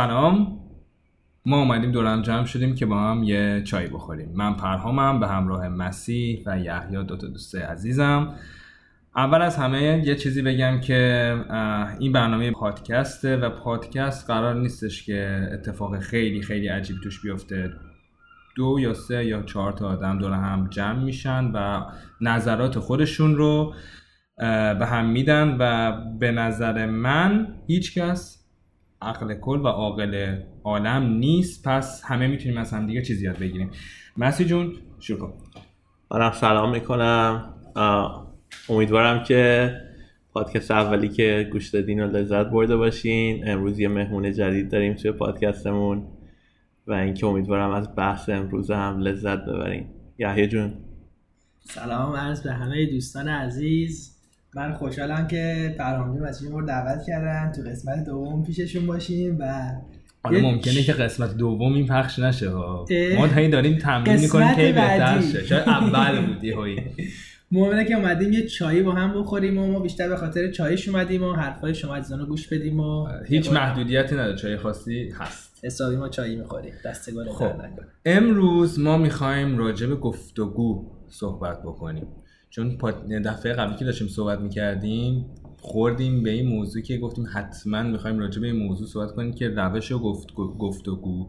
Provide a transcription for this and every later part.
سلام. ما اومدیم دورم جمع شدیم که با هم یه چای بخوریم. من پرهامم به همراه مسیح و یحیی دو تا دوست عزیزم. اول از همه یه چیزی بگم که این برنامه پادکسته و پادکست قرار نیستش که اتفاق خیلی خیلی عجیب توش بیفته. دو یا سه یا چهار تا آدم دور هم جمع میشن و نظرات خودشون رو به هم میدن و به نظر من هیچکس عقل کل و عاقل عالم نیست پس همه می‌تونیم از هم دیگه چیزی یاد بگیریم. مسی جون شروع کن. منم سلام می‌کنم. امیدوارم که پادکست اولی که گوش دادین و لذت برده باشین. امروز یه مهمون جدید داریم توی پادکستمون و اینکه امیدوارم از بحث امروز هم لذت ببرین. یحیی جون. سلام عرض به همه دوستان عزیز. من خوشحالم که فرهامی مسیح رو دعوت کردن. تو قسمت دوم پیششون باشیم و حالا ممکنه که قسمت دوم این پخش نشه ها ما هی داریم تمرین می‌کنیم که بهتر شه. شاید اول بودی هایی مهمه که اومدیم یه چایی با هم بخوریم و ما بیشتر به خاطر چایش اومدیم و حرفای شما رو گوش بدیم و هیچ محدودیتی نداره. چای خاصی هست. حسابی ما چایی می‌خوریم. دست خب. امروز ما می‌خوایم راجع به گفتگو صحبت بکنیم. چون دفعه قبلی که داشتیم صحبت می‌کردیم خوردیم به این موضوع که گفتیم حتما می‌خوایم راجع به این موضوع صحبت کنیم که روش گفت گفتگو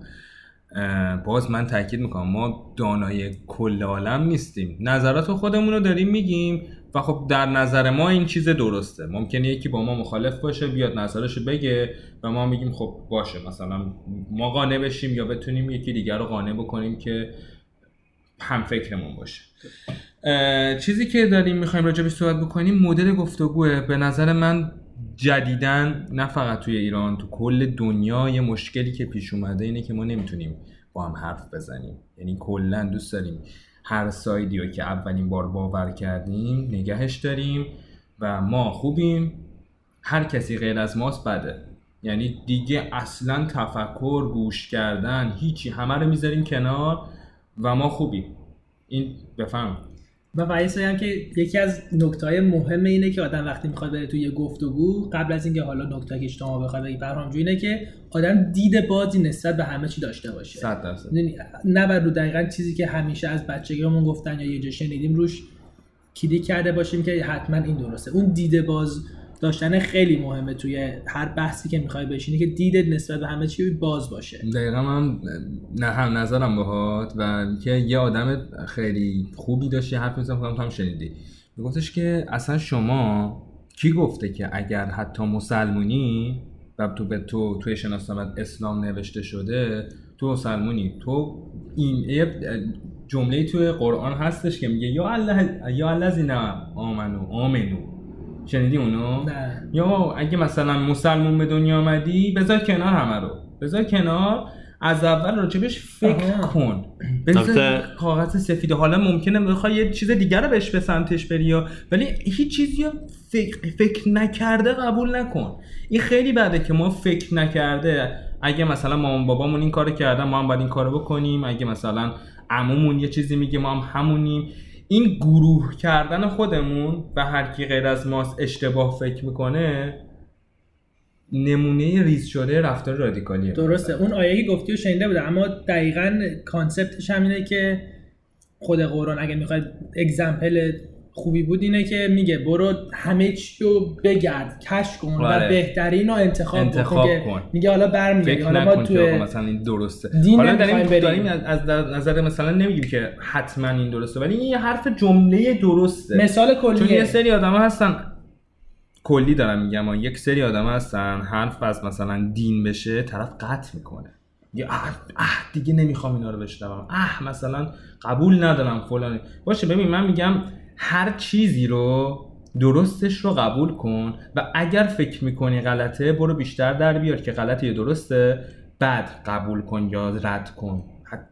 باز من تاکید می‌کنم ما دانای کل عالم نیستیم. نظرات خودمون رو داریم میگیم و خب در نظر ما این چیز درسته. ممکنه یکی با ما مخالف باشه بیاد نظرش بگه و ما میگیم خب باشه مثلا ما قانع بشیم یا بتونیم یکی دیگر رو قانع بکنیم که هم فکرمون باشه. چیزی که داریم می‌خوایم راجع به صحبت بکنیم مدل گفتگوه به نظر من جدیدن نه فقط توی ایران تو کل دنیا یه مشکلی که پیش اومده اینه که ما نمی‌تونیم با هم حرف بزنیم. یعنی کلا دوست داریم هر سایدی رو که اولین بار باور کردیم نگهش داریم و ما خوبیم. هر کسی غیر از ماست بده. یعنی دیگه اصلا تفکر گوش کردن هیچی همه رو می‌ذاریم کنار و ما خوبیم. این بفهم و وایسایی هم که یکی از نکته های مهم اینه که آدم وقتی می‌خواد بره توی یه گفتگو قبل از اینکه حالا نکته که شما بخواد بگی برام اینه که آدم دید بازی نسبت به همه چی داشته باشه. 100 درصد. نه بر رو دقیقا چیزی که همیشه از بچگیمون گفتن یا یه جا شنیدیم روش کلیک کرده باشیم که حتما این درسته. اون دید باز داشتن خیلی مهمه توی هر بحثی که می‌خوای بشینی که دیدت نسبت به همه چی باز باشه. دقیقا من نه هم نظرم باهات و که یه آدم خیلی خوبی داشتی حرف می‌زنم تو هم شنیدی. میگفتش که اصلا شما کی گفته که اگر حتی مسلمونی و تو به تو توی شناسنامه اسلام نوشته شده تو مسلمونی. تو این جمله توی قرآن هستش که میگه یا الله یا الله آمنو آمنو شنیدی اونو؟ نه. یا اگه مثلا مسلمون به دنیا آمدی بذار کنار همه رو. بذار کنار. از اول راجبش فکر کن. بذار کاغذ سفید حالا ممکنه بخوای یه چیز دیگر رو بهش به سمتش بری ولی هیچ چیزی فکر, فکر نکرده قبول نکن. این خیلی بده که ما فکر نکرده. اگه مثلا مامان بابامون این کارو کردن ما هم باید این کارو بکنیم. اگه مثلا عمومون یه چیزی میگه ما هم همونیم. این گروه کردن خودمون و هر کی غیر از ماست اشتباه فکر می‌کنه نمونه ریز شده رفتار رادیکالیه. درسته. اون آیه که گفتی و شنیده بوده اما دقیقا concept ش همینه که خود قرآن اگه می‌خواید example خوبی بود اینه که میگه برو همه چی رو بگرد کشف کن و آره. بهترین رو انتخاب, انتخاب کن. میگه حالا برمیگردی حالا ما تو مثلا این درسته. حالا داریم, داریم از نظر مثلا نمیگیم که حتما این درسته ولی این یه حرف جمله درسته. مثال کلیه. چون یه سری آدم هستن کلی دارم میگم یک سری آدم هستن حرف از مثلا دین بشه طرف قطع می‌کنه. یا اه, دیگه نمی‌خوام اینا رو بشنوم. اه مثلا قبول ندارم فلان باشه ببین من میگم هر چیزی رو درستش رو قبول کن و اگر فکر می‌کنی غلطه برو بیشتر در بیار که غلطه یا درسته بعد قبول کن یا رد کن.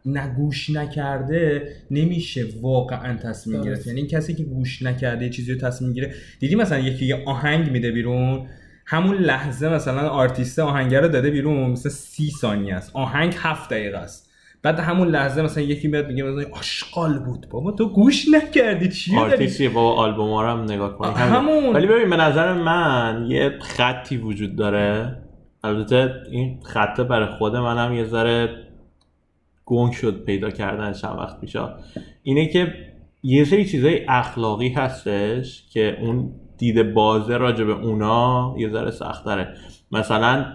گوش نکرده نمیشه واقعا تصمیم گرفت. یعنی این کسی که گوش نکرده چیزی رو تصمیم گیره دیدی مثلا یکی یه آهنگ میده بیرون همون لحظه مثلا آرتیست آهنگ رو داده بیرون مثلا سی ثانیه است. آهنگ هفت دقیقه است. بعد همون لحظه مثلا یکی میاد میگه مثلا آشغال بود. بابا تو گوش نکردی چی آرتیستی بابا آلبوم هم نگاه کن. همون. ولی ببین به نظر من یه خطی وجود داره. البته این خطه برای خود منم یه ذره گنگ شد پیدا کردن چند وقت پیشا اینه که یه سری چیزای اخلاقی هستش که اون دید بازه راجع به اونا یه ذره سختره. مثلا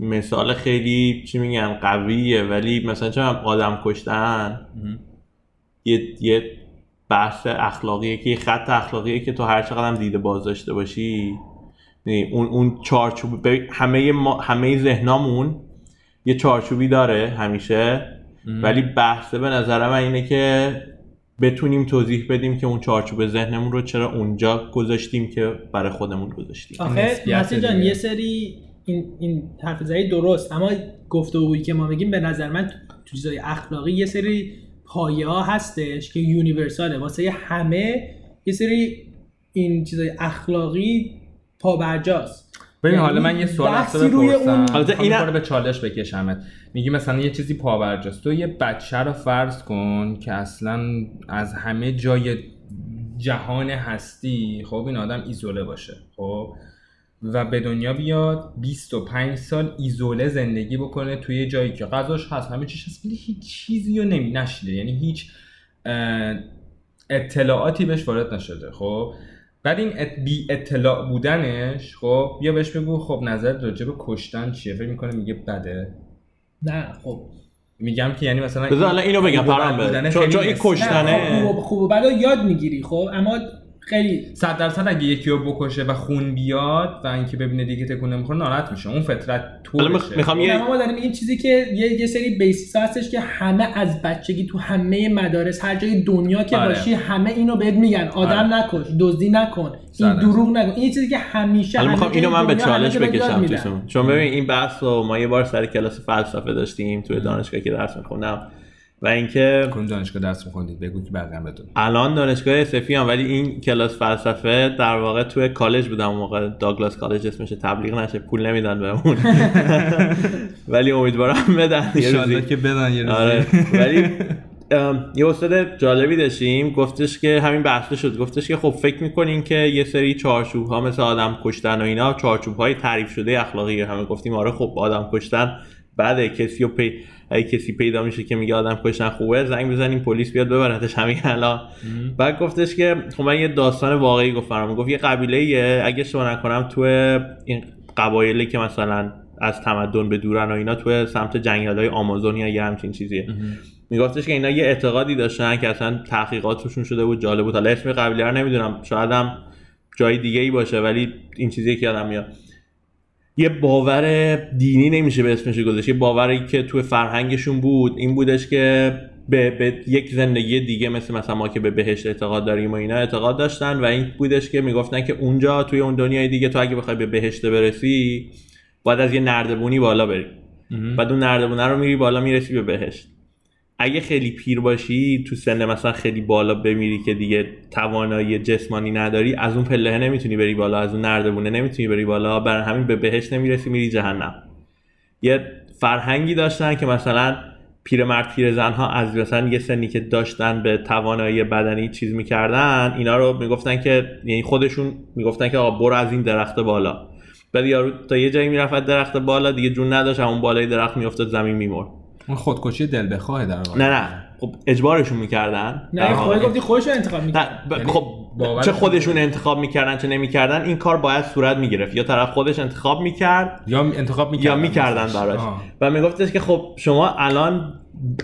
مثال خیلی چی میگن قویه ولی مثلا چون آدم کشتن یه, یه بحث اخلاقیه که یه خط اخلاقیه که تو هر چقدر هم دیده باز داشته باشی. یعنی اون اون چارچوب همه ما همه ذهنامون یه چارچوبی داره همیشه. ولی بحثه به نظر من اینه که بتونیم توضیح بدیم که اون چارچوب ذهنمون رو چرا اونجا گذاشتیم که برای خودمون گذاشتیم. آخه مسیح جان یه سری این این حرف زدی درست. اما گفتگویی که ما میگیم به نظر من تو چیزای اخلاقی یه سری پایه ها هستش که یونیورساله. واسه همه یه سری این چیزای اخلاقی پابرجاست. ببین حالا من یه سوال از تو بپرسم. البته این به چالش بکشمت. میگی مثلا یه چیزی پابرجاست. تو یه بچه رو فرض کن که اصلا از همه جای جهان هستی خب این آدم ایزوله باشه. خب؟ و به دنیا بیاد 25 سال ایزوله زندگی بکنه توی جایی که غذاش هست. همه چیش هست هیچ چیزی رو نمی نشده یعنی هیچ اطلاعاتی بهش وارد نشده. خب؟ بعد این بی اطلاع بودنش خب بیا بهش بگو خب نظر راجع به کشتن چیه؟ فکر می‌کنه میگه بده. نه خب. میگم که یعنی مثلا بذار اینو بگم پرام چون این کشتنه خوب خوب. بعد یاد می‌گیری خب. اما خیلی صد درصد اگه یکی رو بکشه و خون بیاد و اینکه ببینه دیگه تکون نمی‌خوره ناراحت میشه. اون فطرت تو می‌خوام یه ما داریم این چیزی که یه, یه سری بیسیس هستش که همه از بچگی تو همه مدارس هر جای دنیا که آره. باشی همه اینو بهت میگن. آدم آره. نکش دزدی نکن. این دروغ نکن این چیزی که همیشه حالا می‌خوام اینو من به چالش بکشم توشون. چون ببین این بحث رو ما یه بار سر کلاس فلسفه داشتیم توی دانشگاه که درس می‌خونم. و اینکه کدوم دانشگاه درس می‌خوندید؟ بگو که بقیه بدون. الان دانشگاه اسفی هم ولی این کلاس فلسفه در واقع توی کالج بودم. موقع داگلاس کالج اسمش تبلیغ نشه پول نمیدن بهمون. ولی امیدوارم بدن یه که بدن یه آره. ولی یه استاد جالبی داشتیم. گفتش که همین بحث شد. گفتش که خب فکر می‌کنین که یه سری چارچوب ها مثل آدم کشتن و اینا چارچوب های تعریف شده اخلاقی همه گفتیم. آره خب آدم کشتن بعد کسی پی اگه کسی پیدا میشه که میگه آدم کشتن خوبه زنگ بزنیم پلیس بیاد ببرتش همین الان. بعد گفتش که خب من یه داستان واقعی گفتم گفت یه قبیله اگه شما نکنم تو این قبایلی که مثلا از تمدن به دورن و اینا تو سمت جنگل های آمازون یا یه همچین چیزیه. میگفتش که اینا یه اعتقادی داشتن که اصلا تحقیقات توشون شده بود جالب بود. حالا اسم قبیله رو نمی‌دونم. شاید هم جای دیگه ای باشه ولی این چیزی که یادم میاد. یه باور دینی نمیشه به اسمش گذاشت. یه باوری که تو فرهنگشون بود این بودش که به, به یک زندگی دیگه مثل مثلا ما که به بهشت اعتقاد داریم و اینا اعتقاد داشتن و این بودش که می‌گفتن که اونجا توی اون دنیای دیگه تو اگه بخوای به بهشت برسی باید از یه نردبونی بالا بری. بعد اون نردبونه رو میری بالا می‌رسی به بهشت. اگه خیلی پیر باشی تو سن مثلا خیلی بالا بمیری که دیگه توانایی جسمانی نداری از اون پله نمی‌تونی بری بالا از اون نردبونه نمی‌تونی بری بالا برای همین به بهش نمی‌رسی میری جهنم. یه فرهنگی داشتن که مثلا پیرمرد پیرزن ها از مثلا یه سنی که داشتن به توانایی بدنی چیز می‌کردن اینا رو می‌گفتن که یعنی خودشون می‌گفتن که آقا برو از این درخت بالا. بعد یارو تا یه جایی می‌رفت درخت بالا دیگه جون نداشت اون بالای درخت میافتاد زمین میمرد. اون خودکشی دل بخواه در واقع. نه نه. خب اجبارشون می‌کردن. نه خود گفتی خودشون انتخاب می‌کردن. یعنی خب چه خودشون انتخاب می‌کردن چه نمی‌کردن این کار باید صورت می‌گرفت. یا طرف خودش انتخاب می‌کرد یا انتخاب می‌کردن یا می‌کردن براش. و میگفتش که خب شما الان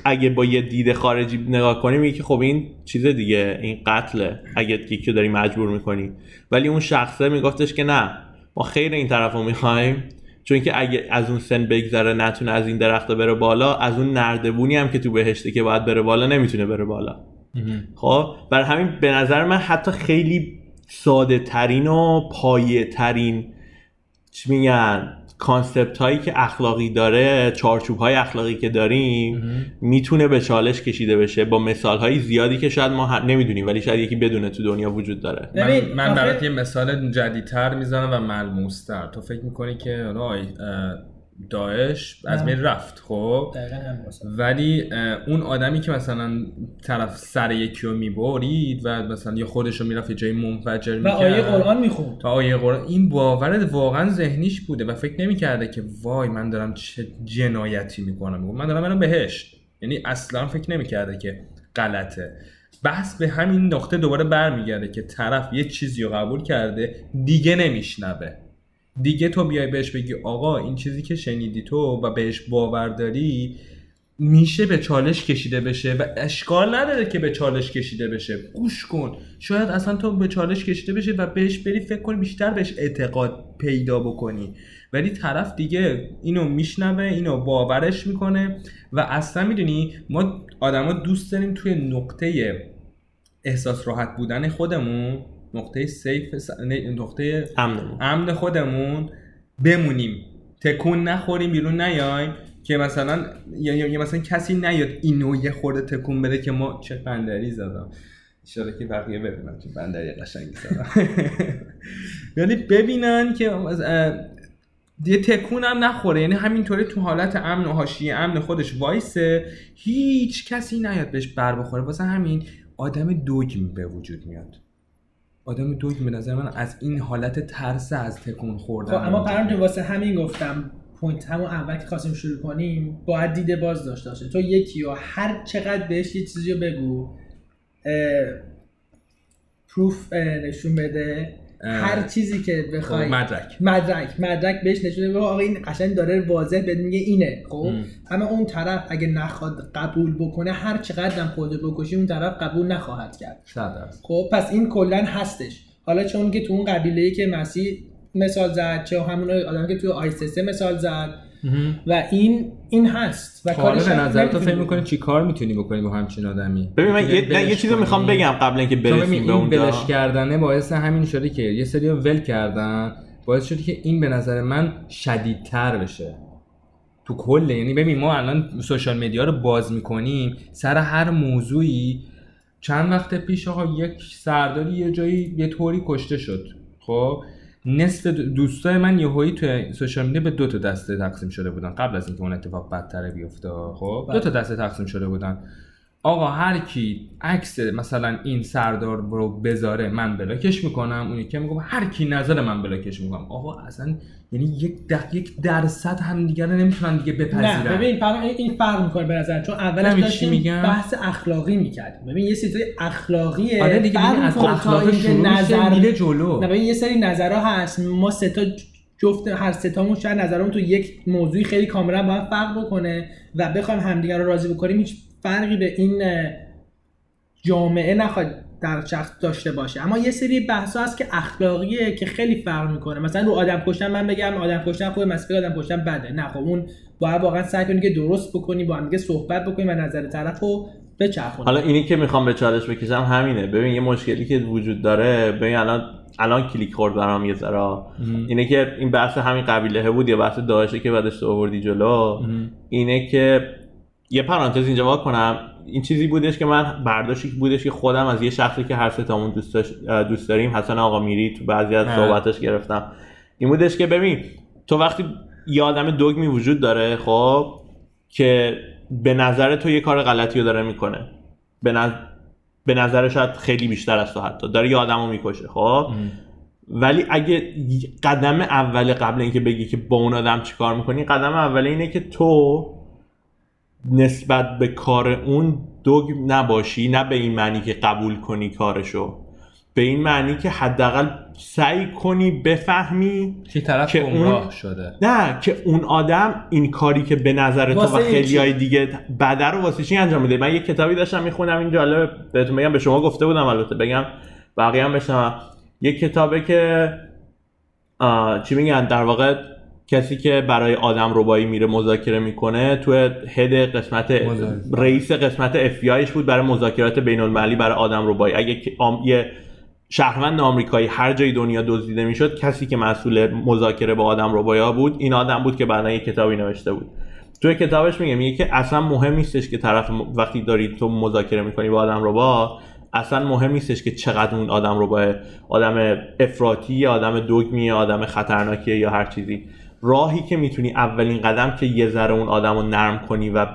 اگه با یه دید خارجی نگاه کنیم میگه که خب این چیز دیگه این قتله. اگه یکی داری مجبور می‌کنی. ولی اون شخصه میگفتش که نه ما خیر این طرف رو می‌خوایم. چون که اگه از اون سن بگذره نتونه از این درخت بره بالا از اون نردبونی هم که تو بهشته که باید بره بالا نمی‌تونه بره بالا. خب؟ برای همین به نظر من حتی خیلی ساده ترین و پایه ترین چی میگن؟ کانسپت هایی که اخلاقی داره چارچوب های اخلاقی که داریم می‌تونه به چالش کشیده بشه. با مثال های زیادی که شاید ما نمی‌دونیم ولی شاید یکی بدونه تو دنیا وجود داره. من, من برات یه مثال جدیدتر می‌زنم و ملموستر. تو فکر می‌کنی که داعش از. بین رفت خب. ولی اون آدمی که مثلا طرف سر یکی رو می‌برید و مثلا یا خودش رو می‌رفت یه جایی منفجر و می‌کرد. آیه قرآن می‌خوند. تا آیه قرآن این باور واقعا ذهنیش بوده و فکر نمی‌کرده که وای من دارم چه جنایتی می‌کنم. من دارم منو بهشت. یعنی اصلا فکر نمی‌کرده که غلطه. بحث به همین نقطه دوباره برمیگرده که طرف یه چیزی رو قبول کرده دیگه نمیشنوه. دیگه تو بیای بهش بگی آقا این چیزی که شنیدی تو و بهش باور داری میشه به چالش کشیده بشه و اشکال نداره که به چالش کشیده بشه. گوش کن. شاید اصلا تو به چالش کشیده بشه و بهش بری فکر کنی بیشتر بهش اعتقاد پیدا بکنی. ولی طرف دیگه اینو میشنوه اینو باورش می‌کنه و اصلا می‌دونی ما آدما دوست داریم توی نقطه احساس راحت بودن خودمون نقطه سیف س- نه، نقطه امنمون. امن خودمون بمونیم. تکون نخوریم بیرون نیایم که مثلا یا, مثلا کسی نیاد اینو یه خورده تکون بده که ما چه بندری زدم. اشاره که بقیه ببینن چه بندری قشنگی زدم. یعنی ببینن که یه تکون هم نخوره. یعنی همینطوری تو حالت امن و حاشیه امن خودش وایسه هیچ کسی نیاد بهش بر بخوره. واسه همین آدم دگم به وجود میاد. آدم دگم به نظر من از این حالت ترس از تکون خوردن خب اما پرام. واسه همین گفتم point همون اول که خواستیم شروع کنیم باید دیده باز داشته باشه تو یکی و هر چقدر بهش یه چیزی رو بگو proof نشون بده. هر چیزی که خب، بخوای مدرک. مدرک. مدرک بهش نشون بده آقا این قشنگ داره واضح بهت میگه اینه خب؟ ام. اما اون طرف اگه نخواد قبول بکنه هر چقدر هم خودت بکشی اون طرف قبول نخواهد کرد. خب پس این کلا هستش. حالا چون که تو اون قبیله ای که مسیح مثال زد چه همون آدم که تو آیسسه مثال زد و این این هست و خب حالا کارش به نظر تو فکر. می‌کنی چی کار می‌تونی بکنی با همچین آدمی؟ ببین من یه, یه چیزی می‌خوام؟ بگم قبل اینکه برسیم به این اونجا. ولش کردنه باعث همین شده که یه سری ول کردن باعث شده که این به نظر من شدیدتر بشه. تو کل یعنی ببین ما الان سوشال مدیا رو باز می‌کنیم سر هر موضوعی چند وقت پیش آقا یک سرداری یه جایی یه طوری کشته شد. خب؟ نصف دو- دوستای من یهویی توی سوشال میدیا به دو تا دسته تقسیم شده بودن. قبل از اینکه اون اتفاق بدتره بیفته خب؟ دو تا دسته تقسیم شده بودن. آقا هر کی عکس مثلا این سردار رو بذاره من بلاکش می‌کنم اون یکی میگم هر کی نظر من بلاکش می‌کنم. آقا اصلا یعنی یک دق... یک درصد هم دیگه رو نمی‌تونن دیگه بپذیرن. نه ببین فرق این- فرق می‌کنه به نظر چون اولش داشتیم میگم؟ بحث اخلاقی می‌کردیم. ببین یه سری اخلاقیه آره دیگه از می‌کنه تا اخلاق اینکه شروع میشه نظر میره جلو. نه ببین یه سری نظرها هست. ما سه تا جفت هر سه تامون شاید نظرمون تو یک موضوعی خیلی کاملا باید فرق بکنه و بخوایم همدیگه رو راضی بکنیم. هیچ فرقی به این جامعه نخواد در شخص داشته باشه. اما یه سری بحث هست که اخلاقیه که خیلی فرق می‌کنه. مثلا رو آدم کشتن من بگم آدم کشتن خوبه مسئله آدم کشتن بده. نه خب اون باید واقعا سعی کنی که درست بکنی با هم دیگه صحبت بکنی و نظر طرف رو بچرخونی. حالا اینی که می‌خوام به چالش بکشم همینه. ببین یه مشکلی که وجود داره ببین الان الان کلیک خورد برام یه ذره. اینه که این بحث همین قبیله بود یا بحث داعشه که بعدش تو آوردی جلو اینه که یه پرانتز اینجا وا کنم. این چیزی بودش که من برداشتی بودش که خودم از یه شخصی که هر ستامون دوست, دوست داریم حسن آقا میری تو بعضی از. صحبتش گرفتم. این بودش که ببین تو وقتی یه آدم دوگمی وجود داره خب که به نظر تو یه کار غلطی رو داره می‌کنه. به, نظ... به نظر شاید خیلی بیشتر از تو حتی. داره یه آدم رو می‌کشه خب؟ ولی اگه قدم اول قبل اینکه بگی که با اون آدم چیکار می‌کنی قدم اول اینه که تو نسبت به کار اون دوگ نباشی نه به این معنی که قبول کنی کارشو. به این معنی که حداقل سعی کنی بفهمی که طرف که اون- شده. نه که اون آدم این کاری که به نظر تو و خیلی های؟ دیگه بده رو واسه چی انجام میده من یه کتابی داشتم می‌خونم این جالب بهتون بگم به شما گفته بودم البته بگم بقیه هم بشنوم. یه کتابه که چی میگن؟ در واقع کسی که برای آدم ربایی میره مذاکره می‌کنه تو هد قسمت. رئیس قسمت FBI بود برای مذاکرات بین المللی برای آدم ربایی. اگه یه شهروند آمریکایی هر جای دنیا دزدیده می‌شد کسی که مسئول مذاکره با آدم ربایا بود این آدم بود که بعدا یه کتابی نوشته بود. توی کتابش میگه میگه که اصلا مهم نیستش که طرف وقتی داری تو مذاکره می‌کنی با آدم ربا اصلا مهم نیستش که چقدر اون آدم ربا آدم افراطی آدم دوگمی آدم خطرناکیه یا هر چیزی. راهی که می‌تونی اولین قدم که یه ذره اون آدم رو نرم کنی و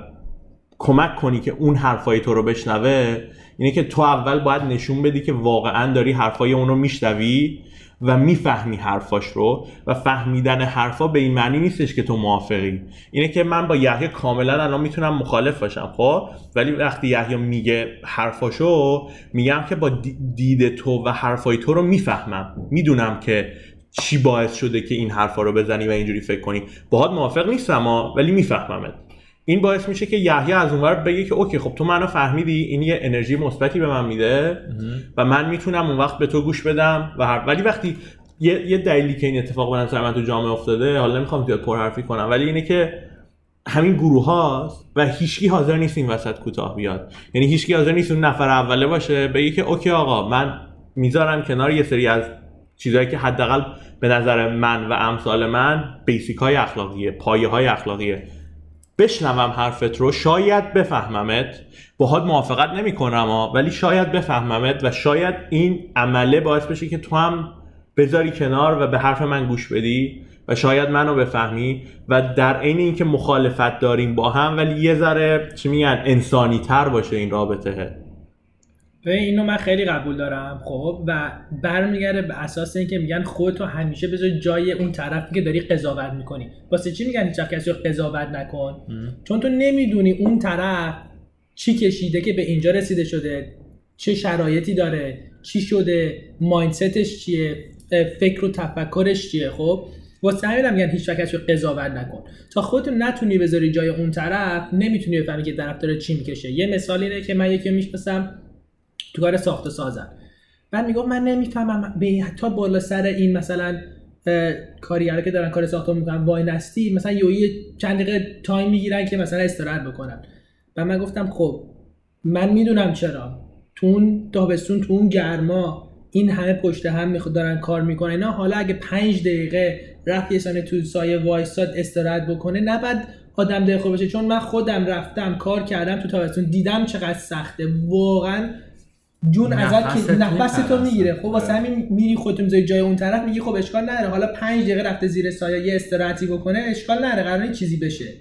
کمک کنی که اون حرفای تو رو بشنوه اینه که تو اول باید نشون بدی که واقعا داری حرفای اون رو میشنوی و می‌فهمی حرفاش رو و فهمیدن حرفا به این معنی نیستش که تو موافقی. اینه که من با یحیی کاملا الان می‌تونم مخالف باشم خب؟ ولی وقتی یحیی میگه حرفاشو میگم که با دید تو و حرفای تو رو می‌فهمم. می‌دونم که چی باعث شده که این حرفا رو بزنی و اینجوری فکر کنی. باهات موافق نیستم ولی میفهممت. این باعث میشه که یحیی از اونور بگه که اوکی خب تو منو فهمیدی این یه انرژی مثبتی به من میده و من می‌تونم اون وقت به تو گوش بدم و هر... ولی وقتی یه, یه دلیلی که این اتفاق به نظر من تو جامعه افتاده حالا نمی‌خوام زیاد پرحرفی کنم ولی اینه که همین گروه هاست و هیچکی حاضر نیست این وسط کوتاه بیاد. یعنی هیچکی حاضر نیست اون نفر اوله باشه بگه که اوکی آقا من می‌ذارم کنار یه سری از چیزهایی که حداقل به نظر من و امثال من بیسیک های اخلاقیه پایه های اخلاقیه. بشنوم حرفت رو شاید بفهممت. باهات موافقت نمی کنم ولی شاید بفهممت و شاید این عمله باعث بشه که تو هم بذاری کنار و به حرف من گوش بدی و شاید منو بفهمی و در عین اینکه مخالفت داریم با هم ولی یه ذره چی میگن انسانی تر باشه این رابطه. اینو من خیلی قبول دارم خب؟ و برمیگرده به اساس اینکه میگن خودتو همیشه بذار جای اون طرفی که داری قضاوت می‌کنی. واسه چی میگن هیچ کسی رو قضاوت نکن؟ چون تو نمی‌دونی اون طرف چی کشیده که به اینجا رسیده شده چه شرایطی داره چی شده مایندستش چیه فکر و تفکرش چیه خب؟ واسه همین میگن هیچ کسی رو قضاوت نکن. تا خودت نتونی بذاری جای اون طرف نمی‌تونی بفهمی که طرف داره چی می‌کشه. یه مثال اینه که من یکی می‌شناسم. تو کار ساخت و سازن. بعد می‌گفت من نمی‌فهمم به حتی بالا سر این مثلا کارگرا که دارن کار ساخت می‌کنن وای نستی مثلا یه چند دقیقه تایم می‌گیرن که مثلا استراحت بکنن. و من گفتم خب من می‌دونم چرا. تو اون تابستون تو اون گرما این همه پشت هم می‌خواد دارن کار می‌کنن. اینا حالا اگه پنج دقیقه رفت یه تو سایه وایساد استراحت بکنه نه بعد آدم دل باشه چون من خودم رفتم کار کردم تو تابستون دیدم چقدر سخته. واقعا جون ازت که نفس تو می‌گیره. خب واسه همین میری خودت می‌ذاری جای اون طرف میگی خب اشکال نداره. حالا پنج دقیقه رفته زیر سایه یه استراحتی بکنه اشکال نداره. قراره چیزی بشه.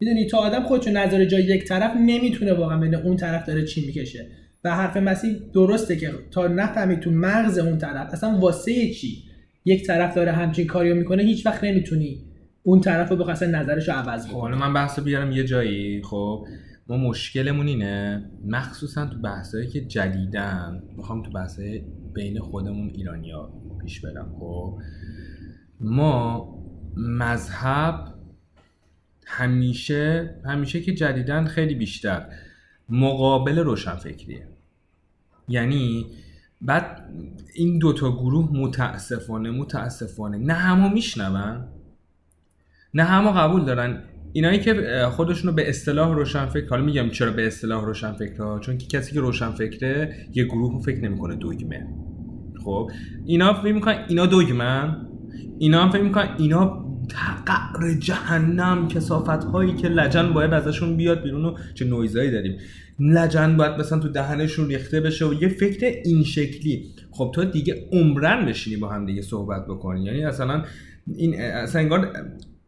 می‌دونی تا آدم خودشو نظر جای یک طرف نمی‌تونه واقعا ببینه اون طرف داره چی می‌کشه. و حرف مسیح درسته که تا نفهمی تو مغز اون طرف اصلا واسه چی یک طرف داره همچین کاریو می‌کنه هیچ وقت نمی‌تونی اون طرف رو بخواد نظرش رو عوض کنی حالا من بحث بیارم یه جایی خب؟ ما مشکلمون اینه. مخصوصا تو بحثایی که جدیدن می‌خوام تو بحثای بین خودمون ایرانیا پیش برم خب؟ ما مذهب همیشه همیشه که جدیدن خیلی بیشتر مقابل روشنفکریه. یعنی بعد این دوتا گروه متاسفانه متاسفانه نه همه میشنون نه همه قبول دارن. اینایی که خودشونو به اصطلاح روشنفکر حالا میگم چرا به اصطلاح روشنفکر ها چون که کسی که روشنفکره یه گروه رو فکر نمی‌کنه دوگمه. خب اینا فکر می‌کنن اینا دوگمن. اینا هم فکر می‌کنن اینا قعر جهنم کسافت هایی که لجن باید ازشون بیاد بیرون و چه نویزایی داریم. لجن باید مثلا تو دهنشون ریخته بشه و یه فکر این شکلی. خب تو دیگه عمرن بشینی با هم دیگه صحبت بکنی. یعنی اصلا این اصلا انگار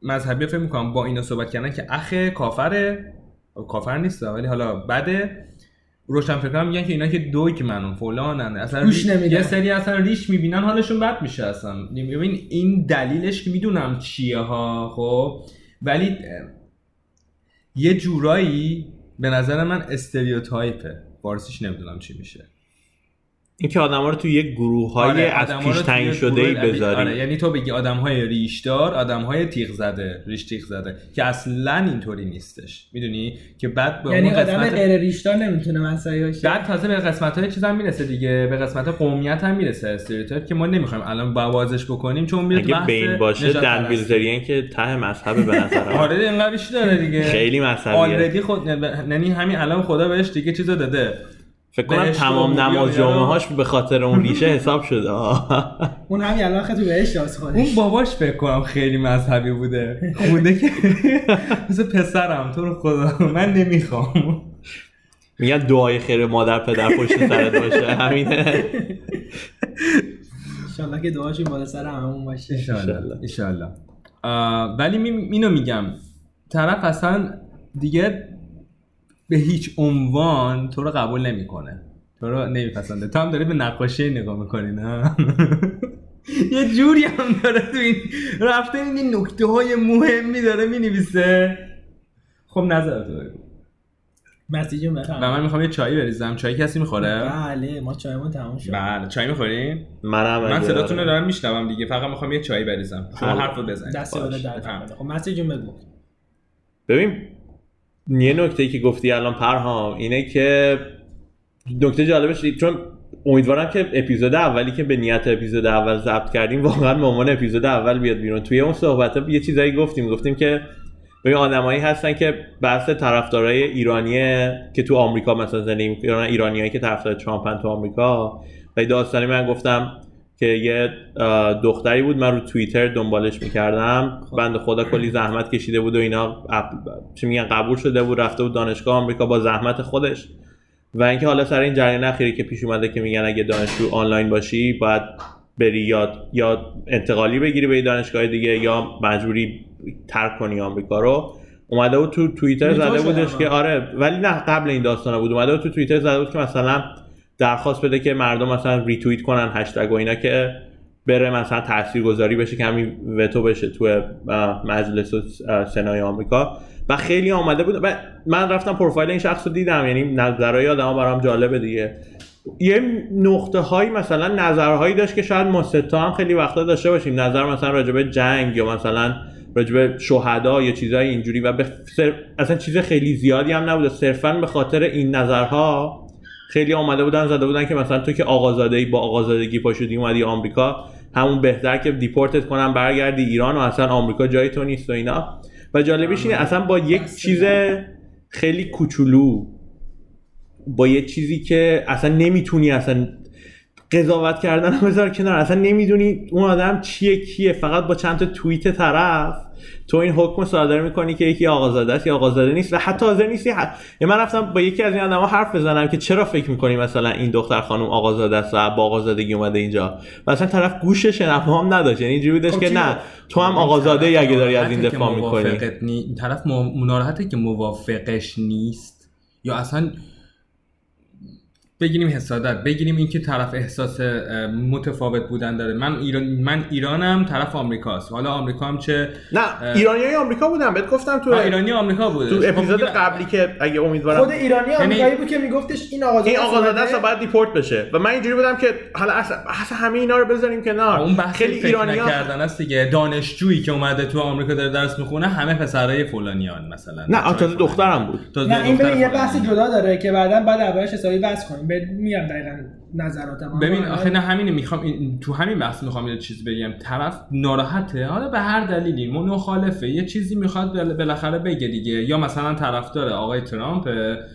مذهبی فکر می‌کنم با اینا صحبت کردن که اخ کافره. کافر نیست ولی حالا بده. روشن میگن که اینا که دوگ منو فلانن. اصلا ریش یه سری اصلا ریش می‌بینن حالشون بد میشه اصلا. ببین این دلیلش که می‌دونم چیه ها خب. ولی یه جورایی به نظر من استریوتایپه. فارسیش نمی‌دونم چی میشه. اینکه آدم ها رو تو یک گروه های آره، از پیش تعیین شده ای بذاری آره، یعنی تو بگی آدم های ریشدار آدم های تیغ زده ریش تیغ زده که اصلا اینطوری نیستش. می‌دونی؟ که بعد به یعنی آدم غیر ریشدار نمی‌تونه مسایی باشه. بعد تازه به قسمت های چیز هم می‌رسه دیگه به قسمت قومیت هم می‌رسه استریوتایپ که ما نمی‌خوایم الان بوازش بکنیم چون میاد اگه بین باشه دن بیلزریان که ته مذهب به نظر آره اینقدر داره دیگه. خیلی مذهبیه. خود یعنی همین الان خدا بهش دیگه چیزو داده. فکر کنم تمام نماز جامعه هاش به خاطر اون ریشه حساب شده. اون همین الان خیلی بهش اون باباش فکر کنم خیلی مذهبی بوده. خونده که مثل پسرم تو رو خدا. من نمی‌خوام. میگن دعای خیر مادر پدر پشت سرت باشه. همینه. انشالله که دعاشون بالا سر همون باشه. انشالله. انشالله. ولی اینو میگم. طرف اصلا دیگه به هیچ عنوان تو رو قبول نمی‌کنه. تو رو نمیپسنده. تو هم داری به نقاشی نگاه می‌کنی نه؟ یه جوری هم داره تو این رفته این نکته های مهمی داره می‌نویسه. خب نظر تو بگو. مسیج و من می‌خوام یه چایی بریزم. چای کسی می‌خوره؟ بله ما چایمون تموم شد. بله. چای می‌خورین؟ منم من صداتون رو داره. دارم میشنوم دیگه. فقط می‌خوام یه چایی بریزم. شما حل. حرف رو بزنید. دست. بالا در. خب مسیجون بگو. ببین یه نکته که گفتی الان پرهام اینه که نکته جالبش چون امیدوارم که اپیزود اولی که به نیت اپیزود اول ضبط کردیم واقعا به عنوان اپیزود اول بیاد بیرون. توی اون صحبت یه چیزایی گفتیم. گفتیم که ببین آدمایی هستن که بحث طرفدارای ایرانیه که تو آمریکا مثلا می‌کنن ایرانیایی که طرفدار ترامپن تو آمریکا. و داستانی من گفتم که یه دختری بود من رو توییتر دنبالش می‌کردم. بند خدا کلی زحمت کشیده بود و اینا چی میگن قبول شده بود رفته بود دانشگاه آمریکا با زحمت خودش. و اینکه حالا سر این جریان اخیری که پیش اومده که میگن اگه دانشجو آنلاین باشی باید بری یا یا انتقالی بگیری به دانشگاه دیگه یا مجبوری ترک کنی آمریکا رو. اومده بود تو توییتر زده بودش. که آره ولی نه قبل این داستانا بود. اومده بود تو توییتر زده بود که مثلا درخواست بده که مردم مثلا ریتوییت کنن هشتگ و اینا که بره مثلا تاثیرگذاری بشه که همین وتو بشه تو مجلس سنای آمریکا. و خیلی آمده بود. من رفتم پروفایل این شخص رو دیدم. یعنی نظرهای آدم برام جالبه دیگه. یه نقطه هایی مثلا نظرهایی داشت که شاید ما ستا هم خیلی وقتا داشته باشیم. نظر مثلا راجبه جنگ یا مثلا راجبه شهدا یا چیزهای اینجوری. و به اصلا چیز خیلی زیادی هم نبوده. صرفا به خاطر این نظرها خیلی آمده بودن زده بودن که مثلا تو که آقازاده ای با آقازادگی پاشدی اومدی آمریکا همون بهتر که دیپورتت کنن برگردی ایران و اصلا آمریکا جای تو نیست و اینا. و جالبیش اینه اصلا با یک چیز خیلی کوچولو با یه چیزی که اصلا نمی‌تونی اصلا قضاوت کردن هم بذار کنار. اصلا نمی‌دونی اون آدم چیه کیه. فقط با چند تا توییت طرف تو این حکم صادر می‌کنی که یکی آقازاده است یا آقازاده نیست. و حتی حاضر نیستی. ح... یه من رفتم با یکی از این آدم‌ها حرف بزنم که چرا فکر می‌کنی مثلا این دختر خانم آقازاده است و با آقازادگی اومده اینجا؟ و اصلا طرف گوش شنوا هم نداشت. یعنی اینجوری بودش خب که نه گفت؟ تو هم آقازاده اگه داری از این دفاع می‌کنی؟ نی... طرف م- ناراحته که موافقش نیست؟ یا اصلا بگیریم حسادت بگیریم اینکه طرف احساس متفاوت بودن داره. من ایران من ایرانم طرف آمریکاست. حالا آمریکا هم چه نه ایرانیای آمریکا بودن بهت گفتم تو ایرانی آمریکا بوده تو اپیزود قبلی که اگه امیدوارم خود ایرانی آمریکایی بود که میگفتش این آقازاده این است آقازاده است. باید دیپورت بشه. و من اینجوری بودم که حالا اصلا, اصلا همه اینا رو بذاریم کنار. اون بحث خیلی فکر ایرانی ها نکردن است دیگه. دانشجویی که اومده تو آمریکا داره درس می‌خونه همه پسرای فلانیان مثلا. نه تازه فلانی. دخترم بود. نه این یه. بحث جدا داره که بعدا بعد اولش حسابی بحث کنیم. میگم دقیقاً نظراتم. ببین آخه نه همینه می‌خوام این تو همین بحث می‌خوام یه چیز بگم. طرف ناراحته. حالا به هر دلیلی مخالفه. یه چیزی می‌خواد بالاخره بگه دیگه. یا مثلا طرفدار آقای ترامپ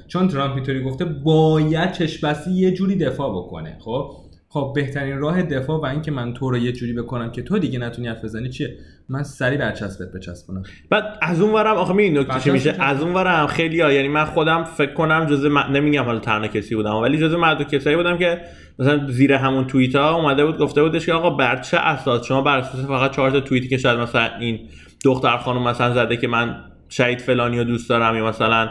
چون ترامپ اینطوری گفته باید چشپسی یه جوری دفاع بکنه. خب؟ خب بهترین راه دفاع و اینکه من تو رو یه جوری بکنم که تو دیگه نتونی حرف بزنی چیه؟ من سری برچسبت بچسبونم بعد از اون ورم آخه میدین نکته میشه؟ از اون ورم خیلی ها یعنی من خودم فکر کنم جزء م... نمیگم حالا تنها کسی بودم ولی جزء معدود کسایی بودم که مثلا زیر همون توییت ها اومده بود گفته بودش که آقا بر چه اساس؟ شما بر اساس فقط چهار تا توییتی که شاید مثلا این دختر خانم مثلا زده که من شهید فلانی رو دوست دارم یا مثلا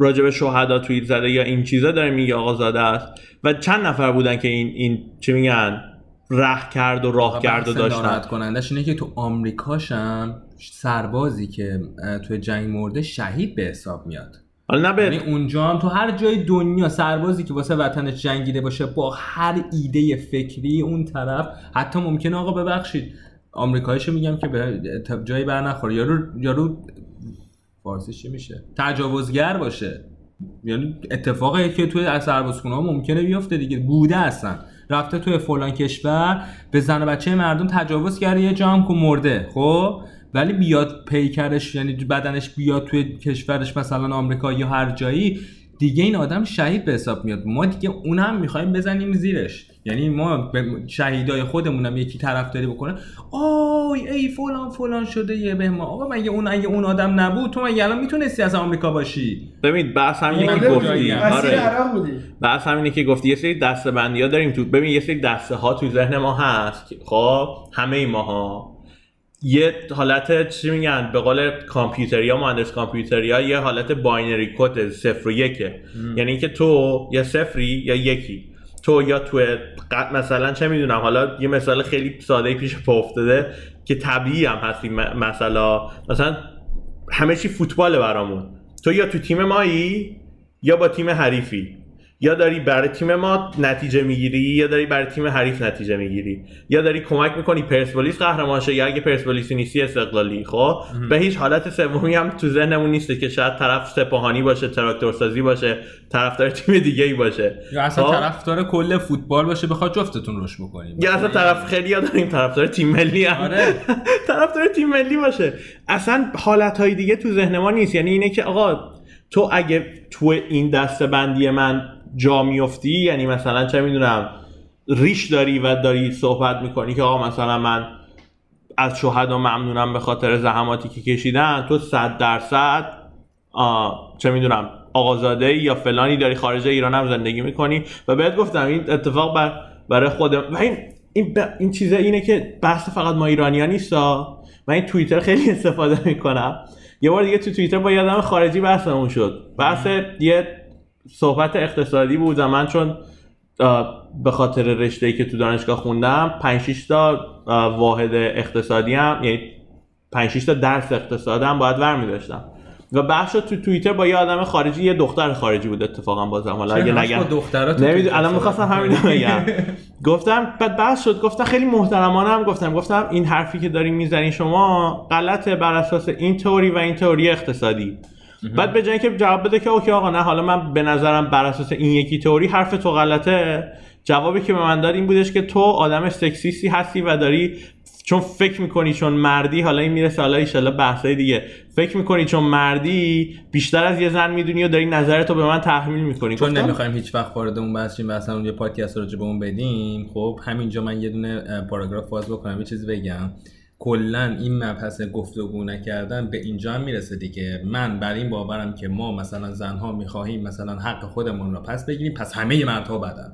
راجع به شهدا توییت زده یا این چیزا داره میگه آقا زاده است. و چند نفر بودن که این این چی میگن ره کرد و راه کرد و داشتن. ناراحت کنندش اینه که تو آمریکاشم سربازی که توی جنگ مرده شهید به حساب میاد. حالا نه یعنی اونجا هم تو هر جای دنیا سربازی که واسه وطنش جنگیده باشه با هر ایده فکری اون طرف حتی ممکنه آقا ببخشید آمریکاییشو میگم که به تا جایی بر نخوره. یارو یارو فارسیش چی میشه؟ تجاوزگر باشه. یعنی اتفاقی که توی سربازخونه ها ممکنه بیفته دیگه. بوده اصلا. رفته توی فلان کشور به زن و بچه مردم تجاوز کرده یه جام که مرده. خب؟ ولی بیاد پیکرش یعنی بدنش بیاد توی کشورش مثلا آمریکا یا هر جایی دیگه این آدم شهید به حساب میاد. ما دیگه اونم می‌خوایم بزنیم زیرش. یعنی ما به شهیدای خودمونم یکی طرفداری بکنه. آی ای فلان فلان شده یه به ما آقا مگه اون اگه اون آدم نبود تو مگه الان می‌تونستی از آمریکا باشی؟ ببین بحث همینه که مرده گفتی. آره. بودی. بحث همینه که گفتی. یه سری دسته بندی ها داریم تو ببین یه سری دسته ها تو ذهن ما هست. خب همه ماها. یه حالت چی میگن؟ به قول کامپیوتریا مهندس کامپیوتریا یه حالت binary کد صفر و یکه. یعنی اینکه تو یا صفری یا یکی. تو یا تو مثلا چه می‌دونم حالا یه مثال خیلی ساده پیش پا افتاده که طبیعی هم هست این م- مثلا مثلا همه چی فوتباله برامون. تو یا تو تیم مایی یا با تیم حریفی. یا داری برای تیم ما نتیجه می‌گیری یا داری برای تیم حریف نتیجه می‌گیری یا داری کمک می‌کنی پرسپولیس قهرمان شه یا اگه پرسپولیسی نیستی استقلالی خب؟ به هیچ حالت سومی هم تو ذهنمون نیسته که شاید طرف سپاهانی باشه تراکتورسازی باشه طرفدار تیم دیگه ای باشه. یا اصلا خب؟ طرفدار کل فوتبال باشه بخواد جفتتون رشد بکنیم. یا اصلا طرف خیلی داریم طرفدار تیم ملی هم. آره. طرفدار تیم ملی باشه. اصلا حالت های دیگه تو ذهن ما نیست. یعنی اینه که آقا تو اگه تو این دسته بندی من جا میفتی؟ یعنی مثلا چه می‌دونم ریش داری و داری صحبت می‌کنی که آقا مثلا من از شهدا ممنونم به خاطر زحماتی که کشیدن تو صد درصد چه می‌دونم آقازاده یا فلانی داری خارج ایران هم زندگی می‌کنی؟ و بهت گفتم این اتفاق بر برای خودم و این این, ب... این چیزه اینه که بحث فقط ما ایرانی ها نیستا من این توییتر خیلی استفاده می‌کنم. یه بار دیگه تو توییتر با یه آدم خارجی بحثمون شد. بحث یه صحبت اقتصادی بود و من چون به خاطر رشته ای که تو دانشگاه خوندم 5 6 تا واحد اقتصادی هم یعنی 5 6 تا درس اقتصاد هم باید ور داشتم و بحث تو توییتر با یه آدم خارجی یه دختر خارجی بود اتفاقا بازم. حالا اگه نگم. نمی‌دونم الان می‌خواستم همین بگم. گفتم بعد بحث شد گفتم خیلی محترمانه هم گفتم. گفتم این حرفی که دارین می‌زنین شما غلطه بر اساس این تئوری و این تئوری اقتصادی. بعد به جای که جواب بده که اوکی آقا نه حالا من به نظرم بر اساس این یکی تئوری حرف تو غلطه. جوابی که به من داد این بودش که تو آدم سکسیستی هستی و داری چون فکر می‌کنی چون مردی حالا این می‌رسه حالا ایشالا بحثای دیگه. فکر می‌کنی چون مردی بیشتر از یه زن می‌دونی و داری نظرتو به من تحمیل می‌کنی. چون گفتم، نمی‌خوایم هیچ وقت وارد اون بحث شیم و اصلا اون یه پادکست راجع به اون بدیم. خب همینجا من یه دونه پاراگراف باز بکنم یه چیزی بگم. کلا این مبحث گفتگو نکردن به اینجا هم می‌رسه دیگه. من بر این باورم که ما مثلا زنها می‌خواهیم مثلا حق خودمون رو پس بگیریم پس همه مردها بدن.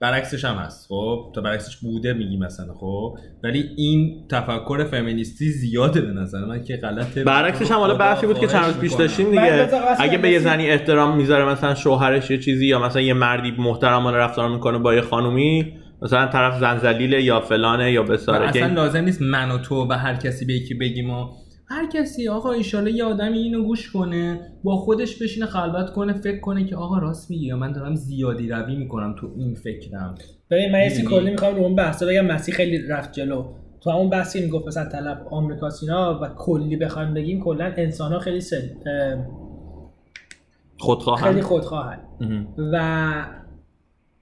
برعکسش هم هست خب؟ تا برعکسش بوده میگی مثلا خب؟ ولی این تفکر فمینیستی زیاده به نظر من که غلطه برعکسش هم حالا بحثی بود که چند روز پیش. داشتیم دیگه. اگه به یه زنی احترام می‌ذاره مثلا شوهرش یه چیزی یا مثلا یه مردی محترمانه رفتار می‌کنه با یه خانومی مثلا طرف زنزلیله یا فلانه یا بساره اصلا لازم نیست من و تو و هر کسی به یکی بگیم و هر کسی آقا ایشالا یه آدمی اینو گوش کنه با خودش بشینه خلوت کنه فکر کنه که آقا راست میگی یا من دارم زیادی روی می‌کنم تو این فکرم. ببین من یه؟ کلی می‌خوام رو اون بحثا بگم. مسیح خیلی رفت جلو. تو همون بحثی می‌گفت مثلا طلب آمریکا سینا و کلی بخوایم بگیم کلا انسان ها خیلی سن اه، خودخواهن. خیلی خودخواهن. و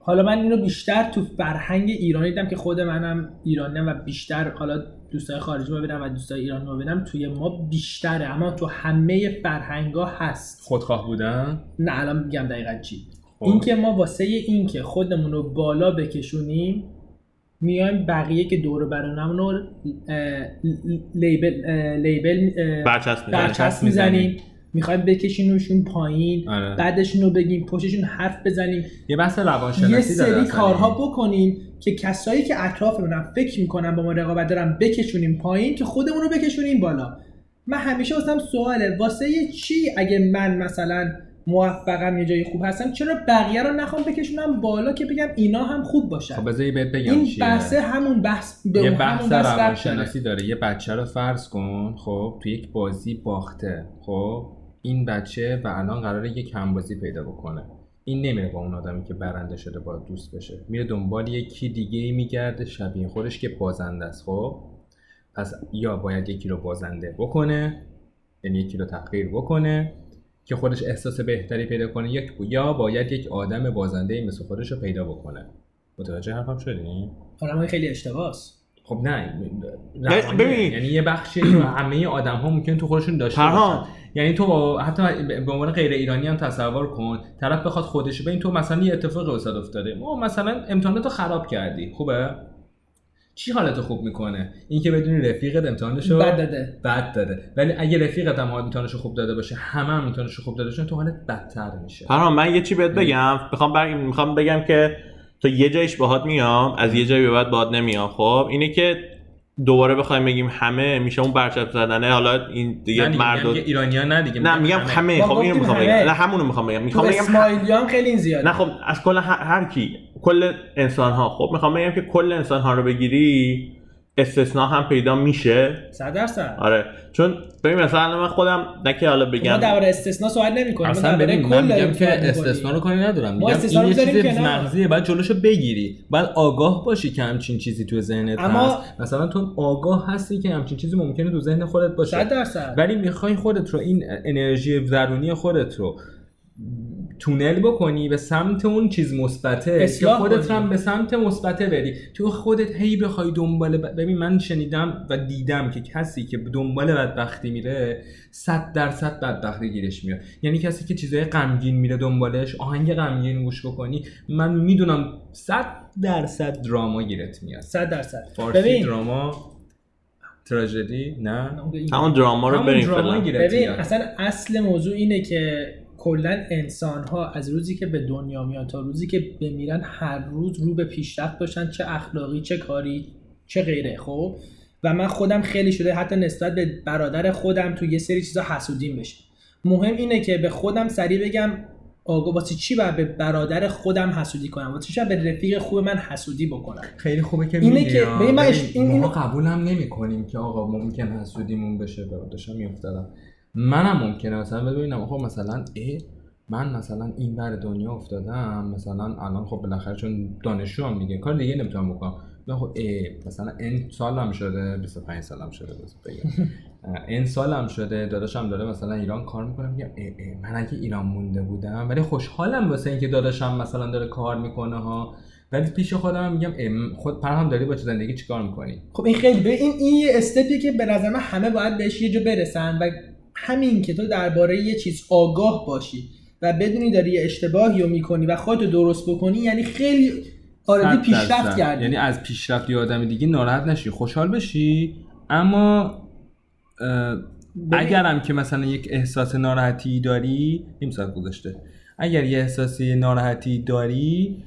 حالا من اینو بیشتر تو فرهنگ ایرانی دیدم که خود منم ایرانیم و بیشتر حالا دوستای خارجی ببینم و دوستای ایرانی ببینم توی ما بیشتره. اما تو همه فرهنگا هست. خودخواه بودن؟ نه الان میگم دقیقا چی. خب. اینکه ما واسه این که خودمون رو بالا بکشونیم میایم بقیه که دور برونمون رو لیبل لیبل. برچسب می‌زنیم. می‌خوایم بکشیمشون پایین آره. بعدشون رو بگیم پشتشون حرف بزنیم یه بحث روانشناسی یه سری کارها. بکنیم که کسایی که اطرافمونن فکر می‌کنن با ما رقابت دارن بکشونیم پایین که خودمون رو بکشونیم بالا من همیشه واسم سواله واسه چی اگه من مثلا موفقم یه جای خوب هستم چرا بقیه رو نخوام بکشونم بالا که بگم اینا هم خوب باشن خب بگم این چیه. بحثه همون بحث به یه بحث ربط داره. روانشناسی داره یه بچه رو فرض کن خب تو یک بازی باخته خب این بچه و الان قراره یک همبازی پیدا بکنه این نمیره با اون آدمی که برنده شده با دوست بشه میره دنبال یکی دیگه ای میگرده شبیه خودش که بازنده است خب پس یا باید یکی رو بازنده بکنه یعنی یکی رو تحقیر بکنه که خودش احساس بهتری پیدا کنه یک یا باید یک آدم بازنده مثل خودش رو پیدا بکنه متوجه حرفم شدی؟ آدمای خیلی اشتباهه خب نه ببین. یعنی یه بخشی رو همه آدم ها ممکن تو خودشون داشته. باشن یعنی تو با- حتی به عنوان غیر ایرانی هم تصور کن طرف بخواد خودش ببین تو مثلا یه اتفاقی واسه افتاده. ما مثلا امتحانات رو خراب کردی. خوبه؟ چی حالتو خوب می‌کنه؟ اینکه بدونی رفیقت امتحانشو بد داده. بد داده. ولی اگه رفیقت هم امتحانشو خوب داده باشه همه هم امتحانشو خوب داده باشن تو حالت بدتر میشه. فرهان من یه چی بهت بگم. می‌خوام بر... می‌خوام بگم که تا یه جایش باهات میام از یه جایی به بعد باهات نمیام. خب؟ اینه که دوباره بخوایم بگیم همه میشه اون برچسب زدنه. حالا این دیگه دیگه مرد که ایرانیا نه دیگه نه میگم همه. ما خب اینو می‌خوام همه. بگم. نه همونو می‌خوام بگم. می‌خوام بگم اسماعیلی هم خیلی این زیاده. نه خب از کل هر, هر کی کل انسان ها خب می‌خوام بگم که کل انسان ها رو بگیری استثناء هم پیدا میشه؟ صد درصد. آره. چون ببین مثلا من خودم نه که حالا ما بگم درباره استثناء صحبت نمی‌کنیم. اصلا ببین من میگم که استثنا رو کاری ندارم. ما میگم این رو یه چیز. مغزیه. باید جلوشو بگیری. باید آگاه باشی که همچین چیزی تو ذهنت اما- هست. مثلا تو آگاه هستی که همچین چیزی ممکنه تو ذهن خودت باشه. صد درصد. ولی می‌خوای خودت رو این انرژی درونی خودت رو تونل بکنی به سمت اون چیز مثبته که خودت. هم به سمت مثبته بری. تو خودت هی بخوای دنبال ب- ببین من شنیدم و دیدم که کسی که دنبال بدبختی میره 100 درصد بدبختی گیرش میاد. یعنی کسی که چیزای غمگین میره دنبالش آهنگ غمگین گوش بکنی من می‌دونم 100 درصد دراما گیرت میاد. صد درصد. فارسی ببین. دراما تراژدی؟ نه. همون دراما رو بریم ببین میاد. اصلا اصل موضوع اینه که کلا انسان ها از روزی که به دنیا میان تا روزی که بمیرن هر روز رو به پیشرفت باشن چه اخلاقی چه کاری چه غیره خب؟ و من خودم خیلی شده حتی نسبت به برادر خودم تو یه سری چیزا حسودیم بشه. مهم اینه که به خودم سریع بگم آقا واسه چی باید به برادر خودم حسودی کنم؟ واسه چی به رفیق خوب من حسودی بکنم؟ خیلی خوبه که اینه که- این- اینو- قبول هم نمی کنیم که آقا ممکن حسودیمون بشه به داشتم میافتادم. منم ممکنه. مثلا ببینم خب مثلا اه من مثلا این ور دنیا افتادم مثلا الان خب بالاخره چون دانشجو هم دیگه کار دیگه نمی‌تونم بکنم. نه خب اه مثلا این سالم شده 25 سالم شده بگم. این سالم شده داداشم داره مثلا ایران کار می‌کنه میگم اه اه من اگه ایران مونده بودم ولی خوشحالم واسه اینکه داداشم مثلا داره کار می‌کنه ها. ولی پیش خودم میگم خود پرهام داری با چه زندگی چیکار می‌کنی؟ خب این خیلی به این این یه استپیه که به نظر من همه باید بهش یه جا برسن و همین که تو درباره یه چیز آگاه باشی و بدونی داری یه اشتباهی رو می‌کنی و خودتو درست بکنی یعنی خیلی آردی صد پیشرفت. کردی. یعنی از پیشرفت یه آدم دیگه ناراحت نشی خوشحال بشی. اما اگرم که مثلا یک احساس ناراحتی داری نیم ساعت گذاشته اگر یه احساسی ناراحتی داری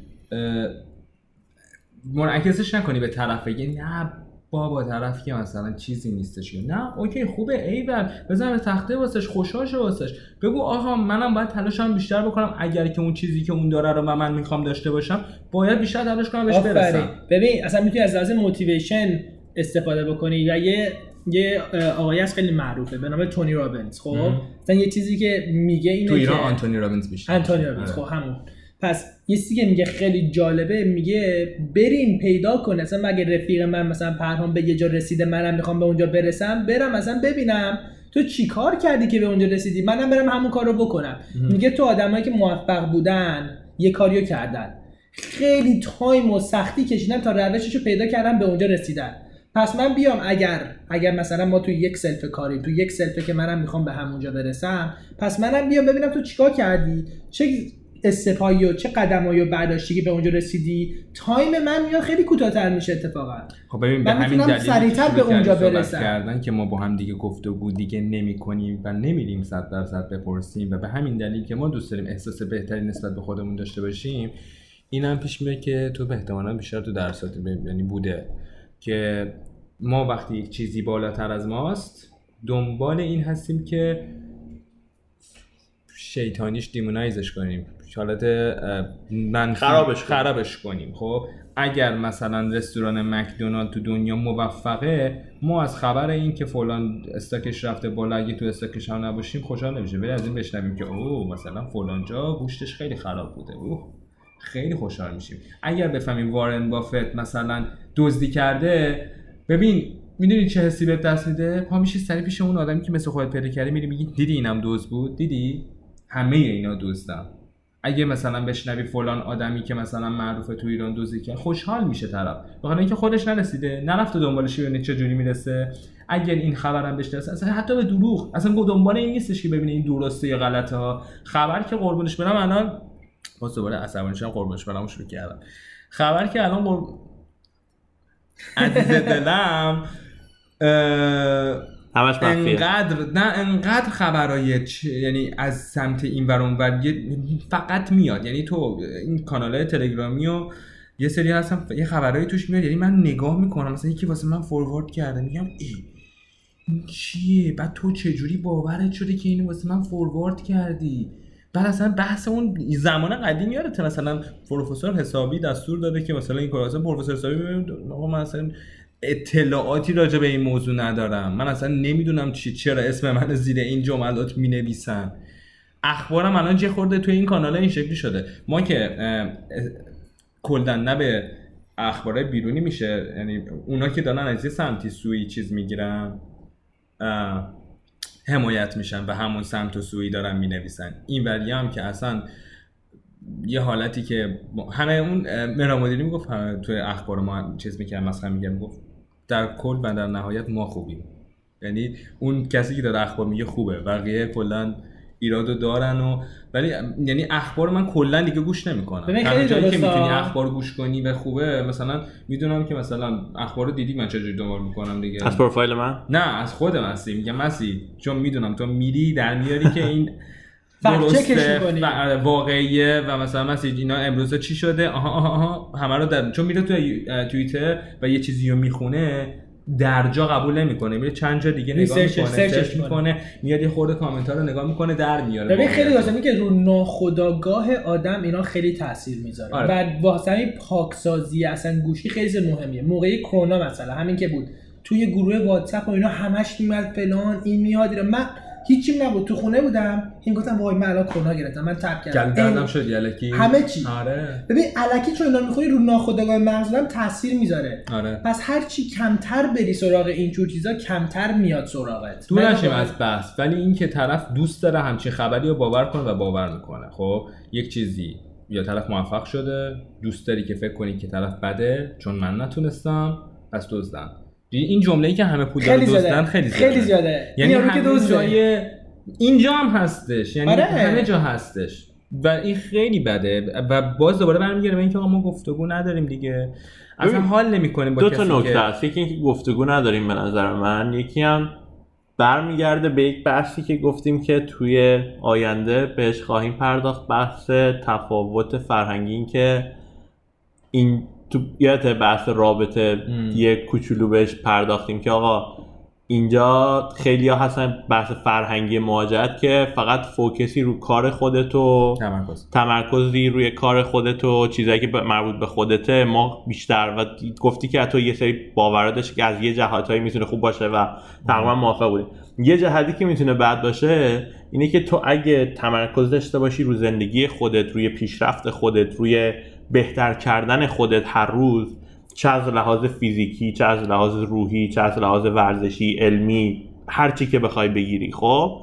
منعکسش نکنی به طرف بگی نه بابا طرف که مثلا چیزی نیستش نه اوکی خوبه ایول. بزن به تخته واسش خوشحال شو واسش. بگو آقا منم باید تلاشم بیشتر بکنم. اگر که اون چیزی که اون داره رو و من می‌خوام داشته باشم باید بیشتر تلاش کنم بهش برسم. ببین اصلا می‌تونی از لحاظ موتیویشن استفاده بکنی و یه یه آقایی هست خیلی معروفه به نام تونی رابنز خب. مثلا یه چیزی که میگه اینه تو ایران که آنتونی رابینز بیشتر. انتونی رابینز آره. خب همون. پس یه چیزی که میگه خیلی جالبه میگه بریم پیدا کن اصلا مگه رفیق من مثلا پرهام به یه جا رسیده منم می‌خوام به اونجا برسم؟ برم مثلا ببینم تو چی کار کردی که به اونجا رسیدی؟ منم برم همون کار رو بکنم. میگه تو آدمایی که موفق بودن یه کاریو کردن. خیلی time و سختی کشیدن تا روشش رو پیدا کردن به اونجا رسیدن. پس من بیام اگر اگر مثلا ما تو یک صنف کاریم تو یک صنفه که منم می‌خوام به همونجا برسم پس منم بیام ببینم تو چیکار کردی؟ چه step ایی و چه قدمایی رو برداشتی که به اونجا رسیدی time من میاد خیلی کوتاه‌تر میشه اتفاقا خب ببین به همین دلیل سریعتر به اونجا برسم. کردن که ما با هم دیگه گفتگو دیگه نمی کنیم و نمیریم صد درصد بپرسیم و به همین دلیل که ما دوست داریم احساس بهتری نسبت به خودمون داشته باشیم این هم پیش میره که تو به احتمالا بیشتر تو درسات یعنی بوده که ما وقتی یک چیزی بالاتر از ماست دنبال این هستیم که شیطانیش دیمونایزش کنیم. حالت منفی خرابش. خرابش کنیم. خب اگر مثلا رستوران مکدونالد تو دنیا موفقه ما از خبر این که فلان استاکش رفته بالا اگه تو استاکش هم نباشیم خوشحال نمیشه ولی از این بشنویم که اوه مثلا فلان جا گوشتش خیلی خراب بوده. اوه خیلی خوشحال میشیم. اگر بفهمیم وارن بافت مثلا دزدی کرده ببین می‌دونی چه حسی بهت دست میده؟ پا میشی سری پیش اون آدمی که مثل خودت پیدا کردی میری میگی دیدی اینم دزد بود؟ دیدی؟ همه اینا دزدن اگه مثلا بشنوی فلان آدمی که مثلا معروفه تو ایران دزدی کرد خوشحال میشه طرف. بخاطر اینکه خودش نرسیده نرفته دنبالش ببینه چه جوری می‌رسه. اگر این خبرم برسه اصلا حتی به دروغ. اصلا دنبال این نیستش که ببینه این درسته یا غلطه ها. خبر که قربونش برم الان باز دوباره عصبانی شدم قربونش برم شروع کردم. خبر که الان قرب... عزیز دلم همش انقدر نه انقدر خبرای چ- یعنی از سمت این ور اون ور یه- فقط میاد. یعنی تو این کانال تلگرامی و یه سری هستم یه خبرایی توش میاد. یعنی من نگاه می‌کنم. مثلا یکی واسه من فوروارد کرده. میگم ای این چیه بعد تو چجوری باورت شده که اینو واسه من فوروارد کردی؟ بعد اصلا بحث اون زمان قدیم یادته. مثلا پروفسور حسابی دستور داده که مثلا این اصلا پروفسور حسابی ببین آقا من اصلا اطلاعاتی راجع به این موضوع ندارم. من اصلا نمی‌دونم چی چرا اسم من زیر این جملات می نویسن اخبارم الان چه خورده توی این کانال این شکلی شده. ما که کلدن نه به اخبار بیرونی میشه یعنی اونا که دارن از یه سمتی سوی چیز می‌گیرن حمایت میشن به همون سمت و سوی دارن می‌نویسن. این ولی هم که اصلا یه حالتی که همه اون مرامدیری می‌گفت همه توی اخبار ما چیز می‌کرد مثلا میگه می‌گفت در کل و در نهایت ما خوبیم. یعنی اون کسی که داره اخبار میگه خوبه. بقیه کلا ایرادو دارن و ولی یعنی اخبار من کلا دیگه گوش نمی‌کنم. تنها جایی که می‌تونی اخبار گوش کنی به خوبه مثلا می‌دونم که مثلا اخبار رو دیدی من چجوری دنبال می‌کنم دیگه؟ از پروفایل من؟ نه از خود مسی میگم مسی چون می‌دونم تو میری در میاری که این درسته. واقعیه. و مثلا مثلا اینا امروز چی شده؟ آها آها, آها. همه رو در چون میره تو توییتر و یه چیزی رو می‌خونه در جا قبول نمی‌کنه. میره چند جا دیگه نگاه می‌کنه سرچ می‌کنه. میاد یه خورده کامنت ها رو نگاه می‌کنه در میاره ببین خیلی واسه که رو ناخودآگاه آدم اینا خیلی تاثیر می‌ذاره. آره. و واسه پاکسازی اصلا گوشی خیلی مهمیه. موقعی کرونا مثلا همین که بود. توی گروه واتساپ و اینا همش میاد فلان این میاد من هیچی نبود. تو خونه بودم. این گفتم وای من الان کرونا گرفتم. من تپ کردم. گلدردم شد یلکی؟ همه چی. آره. ببین الکی چون اینا می‌خوری رو ناخودآگاه مغزم تاثیر می‌ذاره. آره. پس هر چی کمتر بری سراغ این جور چیزا کمتر میاد سراغت. دور نشیم از بحث. ولی این که طرف دوست داره همچین خبری رو باور کنه و باور می‌کنه. خب یک چیزی. یا طرف موفق شده دوست داری که فکر کنی که طرف بده چون من نتونستم پس دزدن این جمله ای که همه پول خیلی دزدن خیلی زیاده. خیلی زیاده یعنی همه جای اینجا هم هستش. یعنی آره. همه جا هستش. و این خیلی بده. و باز دوباره برمیگره به اینکه ما گفتگو نداریم دیگه. اصلا حال نمی‌کنیم با دو تا نکته که هست. یکی اینکه گفتگو نداریم به نظر من. یکی هم برمیگرده به یک بحثی که گفتیم که توی آینده بهش خواهیم پرداخت. بحث تفاوت فرهنگی. این که این تو یادت بحث رابطه یه کوچولو بهش پرداختیم که آقا اینجا خیلی ها هستن بحث فرهنگی مهاجرت که فقط فوکسی رو کار خودت و تمرکز. تمرکزی روی کار خودت و چیزایی که مربوط به خودته ما بیشتر و گفتی که تو یه سری باورا داشتی که از یه جهاتهایی می‌تونه خوب باشه و تقریبا موافق بودی. یه جهتی که می‌تونه بد باشه اینه که تو اگه تمرکز داشته باشی رو زندگی خودت روی پیشرفت خودت روی بهتر کردن خودت هر روز چه از لحاظ فیزیکی چه از لحاظ روحی چه از لحاظ ورزشی علمی هر چی که بخوای بگیری خب؟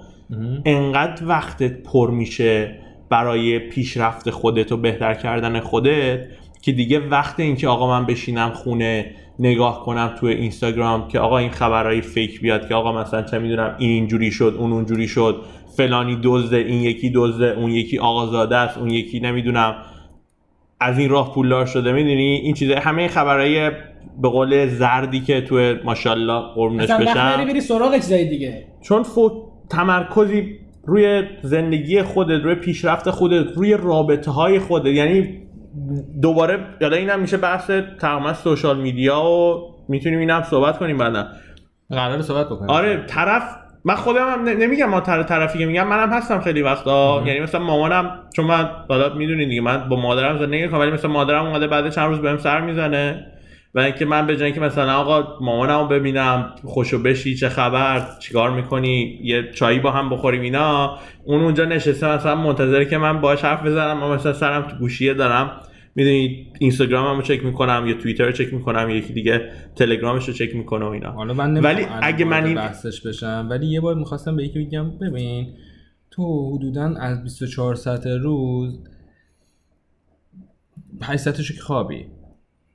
انقدر وقتت پر میشه برای پیشرفت خودت و بهتر کردن خودت که دیگه وقت اینکه آقا من بشینم خونه نگاه کنم توی اینستاگرام که آقا این خبرهای فیک بیاد که آقا مثلا چه می‌دونم این اینجوری شد اون اونجوری شد فلانی دزده این یکی دزده اون یکی آقازاده است اون یکی نمی‌دونم از این راه پولدار شده می‌دونی؟ این چیزا همه خبرهای به قول زردی که تو ماشاءالله قربونش بشم. بری سراغ چیزای دیگه. چون فوق تمرکزی روی زندگی خودت روی پیشرفت خودت روی رابطه های خودت. یعنی دوباره یادا اینم میشه بحث تقریبا سوشال میدیا و می‌تونیم اینم صحبت کنیم بعدا. قرار صحبت بکنیم. آره طرف من خودم هم نمیگم ما طرف طرفی که میگم منم هستم خیلی وقتا. یعنی مثلا مامانم چون من حالا می‌دونین دیگه من با مادرم زندگی کنم ولی مثلا مادرم اومده بعد چند روز بهم سر می‌زنه. و اینکه من به جای که مثلا آقا مامانمو ببینم خوشو بشی چه خبر چیکار می‌کنی یه چایی با هم بخوریم اینا اون اونجا نشسته مثلا منتظره که من باهاش حرف بزنم و مثلا سرم تو گوشیه دارم. می‌دونی اینستاگرامم رو چک می‌کنم یا توییتر رو چک می‌کنم یکی دیگه تلگرامش رو چک می‌کنم و اینا. حالا من ولی اگه من این بحثش بشم ولی یه بار می‌خواستم به یکی بگم ببین تو حدودا از 24 ساعت روز 8 ساعتشو که خوابی.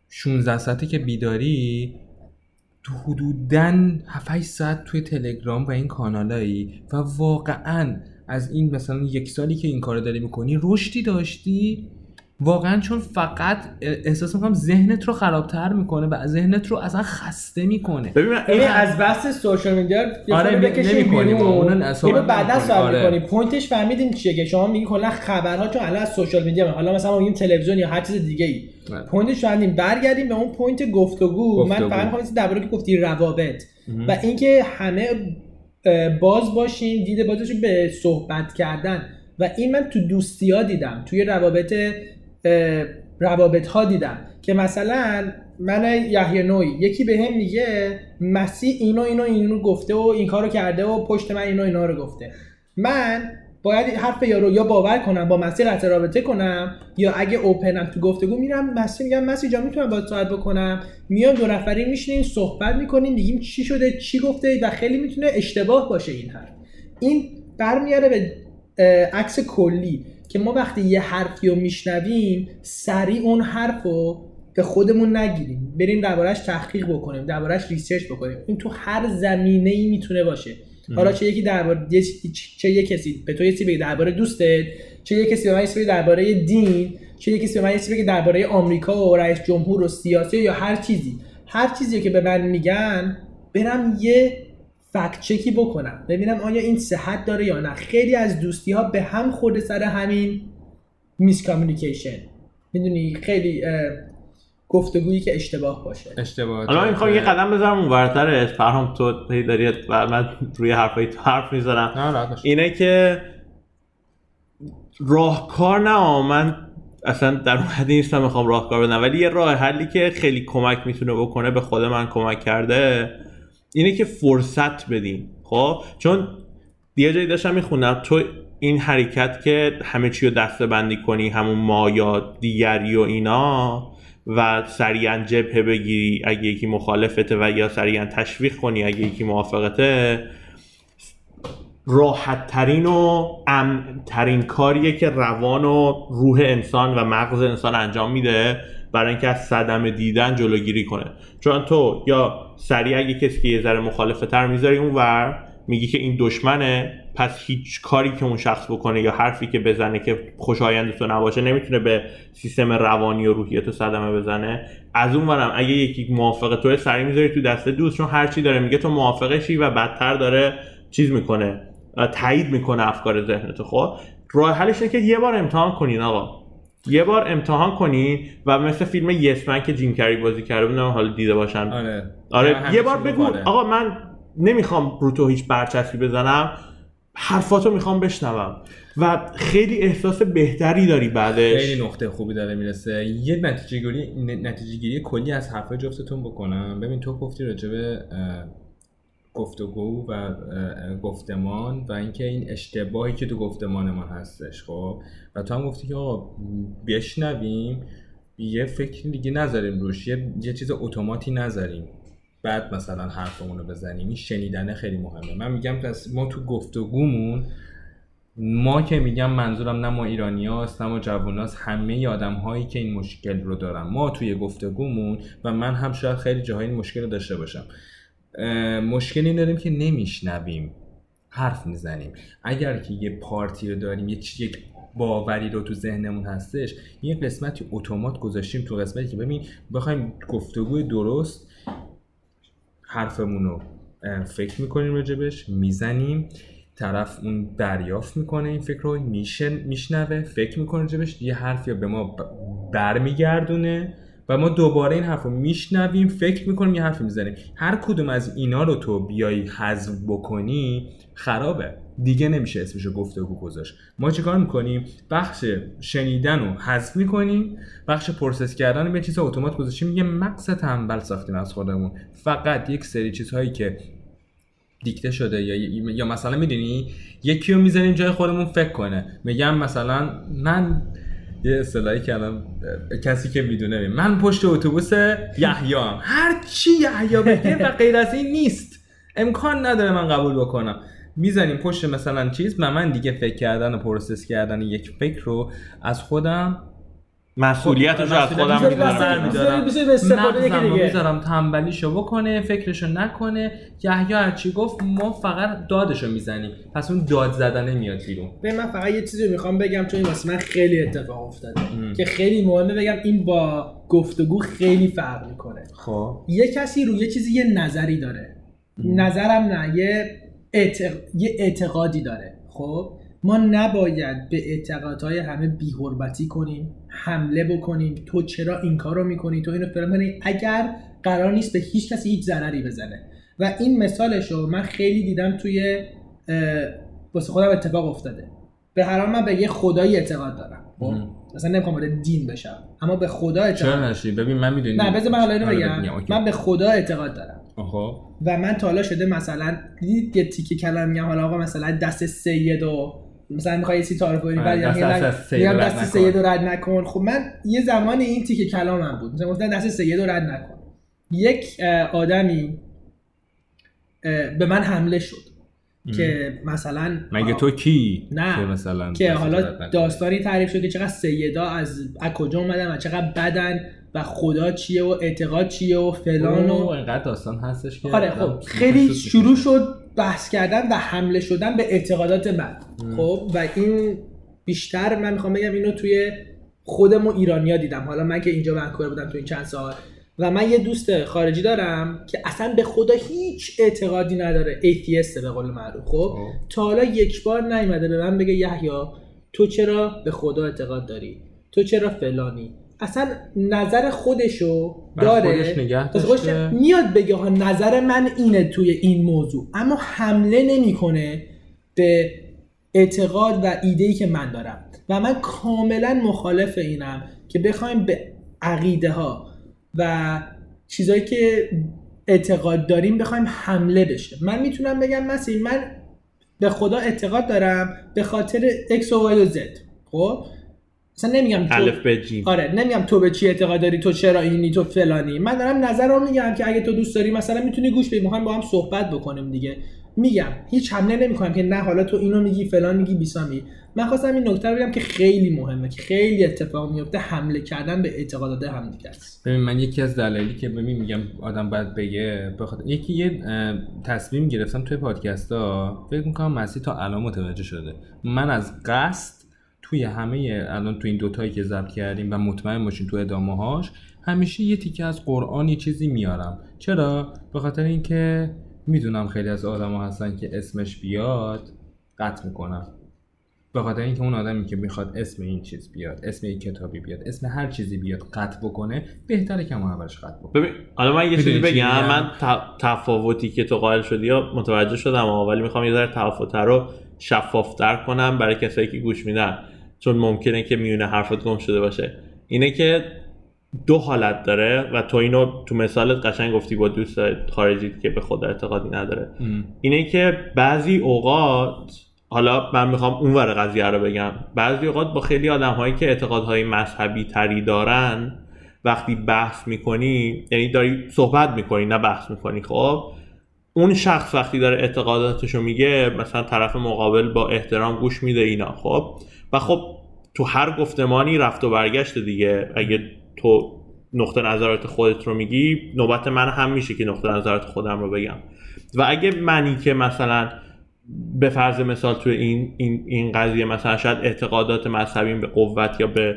16 ساعتی که بیداری تو حدودا 7 ساعت توی تلگرام و این کانالایی و واقعا از این مثلا یک سالی که این کارو داری می‌کنی رشدی داشتی؟ واقعا چون فقط احساس می‌کنم ذهنت رو خرابتر می‌کنه و ذهنت رو اصلا خسته می‌کنه ببین من- این از بحث سوشال میدیا یه آره، بکشیم نمی‌کنیم. بیرون. اونو اینو بعدا. صحبت آره. می‌کنیم پوینتش فهمیدیم چیه که شما میگی کلا خبرها چون الان از سوشال میدیا. حالا مثلا ما میگیم تلویزیون یا هر چیز دیگه ای بله. point ش فهمیدیم برگردیم به اون point گفتگو, من گفتگو. فقط می‌خوام درباره که گفتی روابط و اینکه همه باز باشیم دید بازشون به صحبت کردن و این من تو دوستی ها دیدم توی روابط روابط ها دیدم که مثلا من یحیی نوعی یکی به هم میگه مسی اینو اینو اینو گفته و این کارو کرده و پشت من اینو اینا رو گفته. من باید حرف یارو یا باور کنم با مسی قطع رابطه کنم یا اگه open م تو گفتگو میرم مسی میگم مسی جان می‌تونم باید صحبت بکنم؟ میام دو نفری میشینیم صحبت می‌کنیم میگیم چی شده چی گفته و خیلی می‌تونه اشتباه باشه این حرف. این برمیاره به عکس کلی. که ما وقتی یه حرفی رو میشنویم سریع اون حرف رو به خودمون نگیریم. بریم دربارهش تحقیق بکنیم دربارهش research بکنیم. این تو هر زمینه ای می‌تونه باشه. حالا چه یکی درباره یه- چه یه کسی به تو یه بگه درباره دوستت چه یه کسی به من یه درباره دین چه یه کسی به من یه بگه درباره آمریکا و رئیس جمهور و سیاسی یا هر چیزی. هر چیزی که به من میگن برم یه فکت چکی بکنم. ببینم آیا این صحت داره یا نه. خیلی از دوستی ها به هم خورده سر همین میس کامیونیکیشن می‌دونی؟ خیلی گفتگویی که اشتباه باشه. اشتباه. حالا می‌خوام یه قدم بذارم اون ورترش فرهام تو هی داری و من روی حرفای تو حرف می‌ذارم. اینه که راهکار نه من اصلا در اون حدی نیستم می‌خوام راهکار بدم. ولی یه راه حلی که خیلی کمک می‌تونه بکنه به خود من کمک کرده اینه که فرصت بدیم. خب؟ چون یه جایی داشتم میخوندم تو این حرکت که همه چی رو دسته بندی کنی همون ما یا دیگری و اینا و سریعا جبهه بگیری اگه یکی مخالفته و یا سریعا تشویق کنی اگه یکی موافقته راحت ترین و امن ترین کاریه که روان و روح انسان و مغز انسان انجام میده. برای اینکه از صدمه دیدن جلوگیری کنه. چون تو یا سریع اگه کسی که یه ذره مخالفه تر می‌ذاری اون ور میگی که این دشمنه پس هیچ کاری که اون شخص بکنه یا حرفی که بزنه که خوشایند تو نباشه نمی‌تونه به سیستم روانی و روحی تو صدمه بزنه. از اون ورم اگه یکی موافق تو سریع می‌ذاری تو دست دوست چون هر چی داره میگه تو موافقشی و بدتر داره چیز می‌کنه تایید می‌کنه افکار ذهنت. خب راه حلش اینه که یه بار امتحان کنین آقا. یه بار امتحان کنین و مثل فیلم یس من که جیم کری بازی کرده بودم حالا دیده باشن آره. آره یه بار بگو باحاله. آقا من نمی‌خوام رو تو هیچ برچسبی بزنم حرفاتو می‌خوام بشنوم. و خیلی احساس بهتری داری بعدش. خیلی نقطه خوبی داره می‌رسه. یه نتیجه گیری نتیجه گیری کلی از حرفای جفتتون بکنم. ببین تو گفتی راجع به اه، گفتگو و گفتمان و اینکه این اشتباهی که تو گفتمان ما هستش خب؟ و تو هم گفتی که آقا بشنویم یه فکر دیگه نذاریم روش یه, یه چیز اتوماتی نذاریم. بعد مثلا حرفمون رو بزنیم این شنیدن خیلی مهمه. من میگم ما تو گفتگومون ما که میگم منظورم نه ما ایرانی هاست نه ما جوان هاست همه آدم هایی که این مشکل رو دارن. ما توی گفتگومون و من هم شاید خیلی جاهای این مشکل رو داشته باشم. مشکلی داریم که نمیشنویم. حرف می‌زنیم. اگر که یه پارتی رو داریم یه یک باوری رو تو ذهنمون هستش یه قسمتی اتومات گذاشتیم تو قسمتی که ببین بخوایم گفتگوی درست حرفمون رو فکر می‌کنیم راجبش می‌زنیم. طرف اون دریافت می‌کنه این فکر رو میشن میشنوه فکر می‌کنه راجبش یه حرفی رو به ما برمیگردونه. و ما دوباره این حرف رو میشنویم فکر می‌کنیم یه حرفی می‌زنیم. هر کدوم از اینا رو تو بیای حذف بکنی خرابه. دیگه نمیشه اسمشو گفتگو گذاشت. ما چیکار می‌کنیم؟ بخش شنیدن رو حذف می‌کنیم بخش process کردن رو یه چیز automat گذاشتیم. یه مغز تنبل ساختیم از خودمون. فقط یک سری چیزهایی که دیکته شده یا یا مثلا می‌دونی؟ یکی رو می‌زنیم جای خودمون فکر کنه. میگم مثلا من یه اصطلاحی کردم کسی که می‌دونه من پشت اتوبوس یحیام هر چی یحیا بگه و غیر از این نیست. امکان نداره من قبول بکنم. می‌زنیم پشت مثلا چیز و من دیگه فکر کردن و پروسس کردن یک فکر رو از خودم مسئولیتش رو از مسئولیت خودم رو دیگه. می‌ذارم تنبلیشو بکنه فکرشو نکنه. یحیی هرچی گفت ما فقط دادشو می‌زنیم. پس اون داد زدنه میاد بیرون. به من فقط یه چیزی رو می‌خوام بگم چون این واسه من خیلی اتفاق افتاده. که خیلی مهمه بگم این با گفتگو خیلی فرق می‌کنه. خب. یه کسی رو یه چیزی یه نظری داره. نظرم نه یه, اعتق... یه اعتقادی داره. خب؟ ما نباید به اعتقادهای همه بی‌حرمتی کنیم. حمله بکنیم تو چرا این کار رو می‌کنی تو اینو فلان کنی. اگر قرار نیست به هیچ کسی هیچ ضرری بزنه. و این مثالش رو من خیلی دیدم توی واسه خودم اتفاق افتاده. به هر حال من به یه خدایی اعتقاد دارم. خب. مثلا نمی‌خوام وارد دین بشم. اما به خدا اعتقاد چرا ببین من می‌دونی. نه بذار من حالا اینو آره، بگم. من به خدا اعتقاد دارم. خب و من تا حالا شده مثلا دیدید یه تیکه کلام میگم حالا آقا مثلا دست سید و مثلا می‌خوای چیزی تعارف کنی آره، بعد دست میگم دست نکن. سید رد نکن خب من یه زمانی این تیکه کلامم بود مثلا گفتن دست سید رو رد نکن یک آدمی به من حمله شد که مثلا مگه تو کی نه. که مثلا که حالا؟ داستانی تعریف شد که چقدر سیدا از از کجا اومدن و چقدر بدن و خدا چیه و اعتقاد چیه و فلان و اینقدر داستان هستش که آره خب خیلی شروع. شد بحث کردن و حمله شدن به اعتقادات من. خب و این بیشتر من می‌خوام بگم اینو توی خودمون ایرانیا دیدم. حالا من که اینجا ونکوور بودم تو این چند سال. و من یه دوست خارجی دارم که اصلا به خدا هیچ اعتقادی نداره. ایتیسته به قول معروف. خب خب. تا حالا یک بار نیومده به من بگه یحیی تو چرا به خدا اعتقاد داری؟ تو چرا فلانی؟ اصلا نظر خودشو داره. خودش نگه خودش. میاد بگه ها نظر من اینه توی این موضوع. اما حمله نمی‌کنه به اعتقاد و ایده‌ای که من دارم. و من کاملا مخالف اینم که بخوایم به عقیده ها و چیزایی که اعتقاد داریم بخوایم حمله بشه. من می‌تونم بگم مثلا من به خدا اعتقاد دارم به خاطر X و Y و Z. خب؟ مثلا نمیگم تو- الف به جیم. آره نمیگم تو به چی اعتقاد داری تو چرا اینی تو فلانی. من دارم نظر رو میگم که اگه تو دوست داری مثلا می‌تونی گوش بدی می‌خوایم با هم صحبت بکنیم دیگه. میگم هیچ حمله نمی‌کنم که نه حالا تو اینو میگی فلان میگی بیسامی من خواستم این نکته رو بگم که خیلی مهمه که خیلی اتفاق میفته حمله کردن به اعتقادات همدیگه است. ببین من یکی از دلایلی که ببین میگم آدم باید بگه بخاطر یکی یه تصمیم گرفتم توی پادکست ها فکر می‌کنم مسی تا الان متوجه شده. من از قصد توی همه الان تو این دوتایی که ضبط کردیم و مطمئن باشین تو ادامه هاش همیشه یه تیکه از قرآن یه چیزی میارم. چرا؟ به خاطر اینکه می‌دونم خیلی از آدما هستن که اسمش بیاد قطع می‌کنم. به خاطر اینکه اون آدمی که می‌خواد اسم این چیز بیاد اسم این کتابی بیاد اسم هر چیزی بیاد قطع بکنه بهتره که ما اولش قطع بکنه. ببین حالا من یه چیزی بگم. میگم؟ من تفاوتی که تو قائل شدی یا متوجه شدم ولی می‌خوام یه ذره تفاوت رو شفافتر کنم برای کسایی که گوش میدن. چون ممکنه که میونه حرفت گم شده باشه. اینه که دو حالت داره و تو اینو تو مثالت قشنگ گفتی با دوست خارجی که به خدا اعتقادی نداره. ام. اینه که بعضی اوقات حالا من می‌خوام اونور قضیه رو بگم. بعضی اوقات با خیلی آدم هایی که اعتقادهای مذهبی تری دارن وقتی بحث می‌کنی یعنی داری صحبت می‌کنی نه بحث می‌کنی خب؟ اون شخص وقتی داره اعتقاداتشو میگه مثلا طرف مقابل با احترام گوش میده اینا خب؟ و خب تو هر گفتمانی رفت و برگشت دیگه. اگه تو نقطه نظرات خودت رو میگی نوبت من هم میشه که نقطه نظرات خودم رو بگم. و اگه منی که مثلا به فرض مثال توی این این این قضیه مثلا شاید اعتقادات مذهبیم به قوت یا به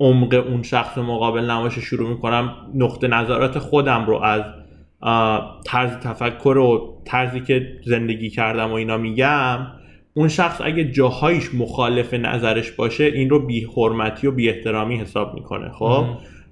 عمق اون شخص مقابل نمایش شروع می‌کنم نقطه نظرات خودم رو از طرز تفکر و طرزی که زندگی کردم و اینا میگم اون شخص اگه جاهایش مخالف نظرش باشه این رو بی حرمتی و بی احترامی حساب می‌کنه خب؟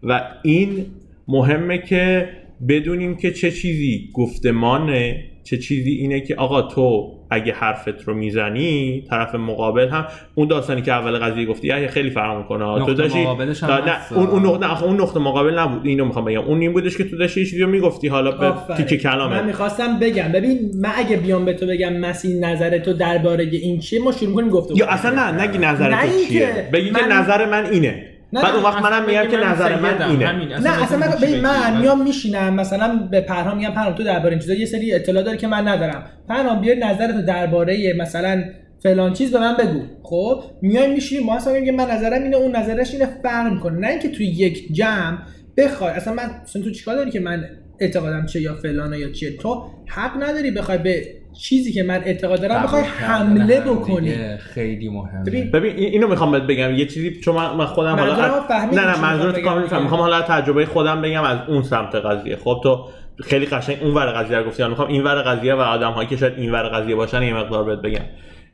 و این مهمه که بدونیم که چه چیزی گفتمانه. چه چیزی اینه که آقا تو اگه حرفت رو می‌زنی طرف مقابل هم اون داستانی که اول قضیه گفتی یه خیلی فرق می‌کنه. تو داشتی نه. اون اون نقطه آخه اون نقطه مقابل نبود. اینو می‌خوام بگم. اون این بودش که تو داشتی یه چیزی رو می‌گفتی. حالا به آفرین. تیکه کلامه من می‌خواستم بگم. ببین من اگه بیام به تو بگم مسیح نظر تو درباره این چیه ما شروع کنیم گفتگو یا اصلا نه نگی نظر نه تو چیه. بگی که من- نظر من اینه. نه، بعد اون وقت منم میگم که نظر من اینه. نه اصلا من چی من. میام میشینم مثلا به پرهام میگم پرهام تو درباره این چیزا یه سری اطلاع داری که من ندارم پرهام بیا نظرتو درباره مثلا فلان چیز به من بگو خب میایم میشینیم ما اصلا میگیم من نظرم اینه اون نظرش اینه فرق می‌کنه نه اینکه توی یک جمع بخوای اصلا من اصلا تو چیکار داری که من اعتقادم چه یا فلانه یا چیه تو حق نداری بخوای به چیزی که من اعتقاد دارم بخوای حمله بکنی. خیلی مهمه. ببین، ببین این- اینو می‌خوام بهت بگم. یه چیزی چون من, من خودم حالا نه نه منظورت کامل دیگه. می‌خوام حالا تجربه خودم بگم از اون سمت قضیه. خب تو خیلی قشنگ اون ور قضیه رو گفتی. حالا می‌خوام این ور قضیه و آدم هایی که شاید این ور قضیه باشن یه مقدار بهت بگم.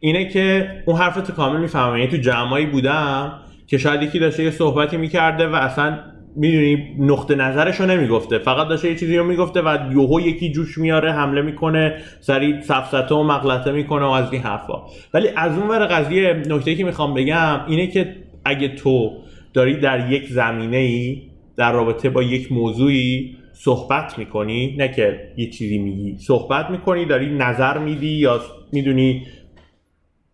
اینه که اون حرف تو کامل می‌فهمم. یعنی تو جمعایی بودم که شاید یکی داشته یه صحبتی می‌کرده و اصلا می‌دونی نقطه نظرش رو نمی‌گفته. فقط داشته یه چیزی رو می‌گفته و یوهو یکی جوش میاره حمله می‌کنه سریع سفسته و مغلطه می‌کنه و از این حرفا. ولی از اون ور قضیه نکته که می‌خوام بگم اینه که اگه تو داری در یک زمینه ای در رابطه با یک موضوعی صحبت می‌کنی نه که یه چیزی میگی صحبت می‌کنی داری نظر میدی یا می‌دونی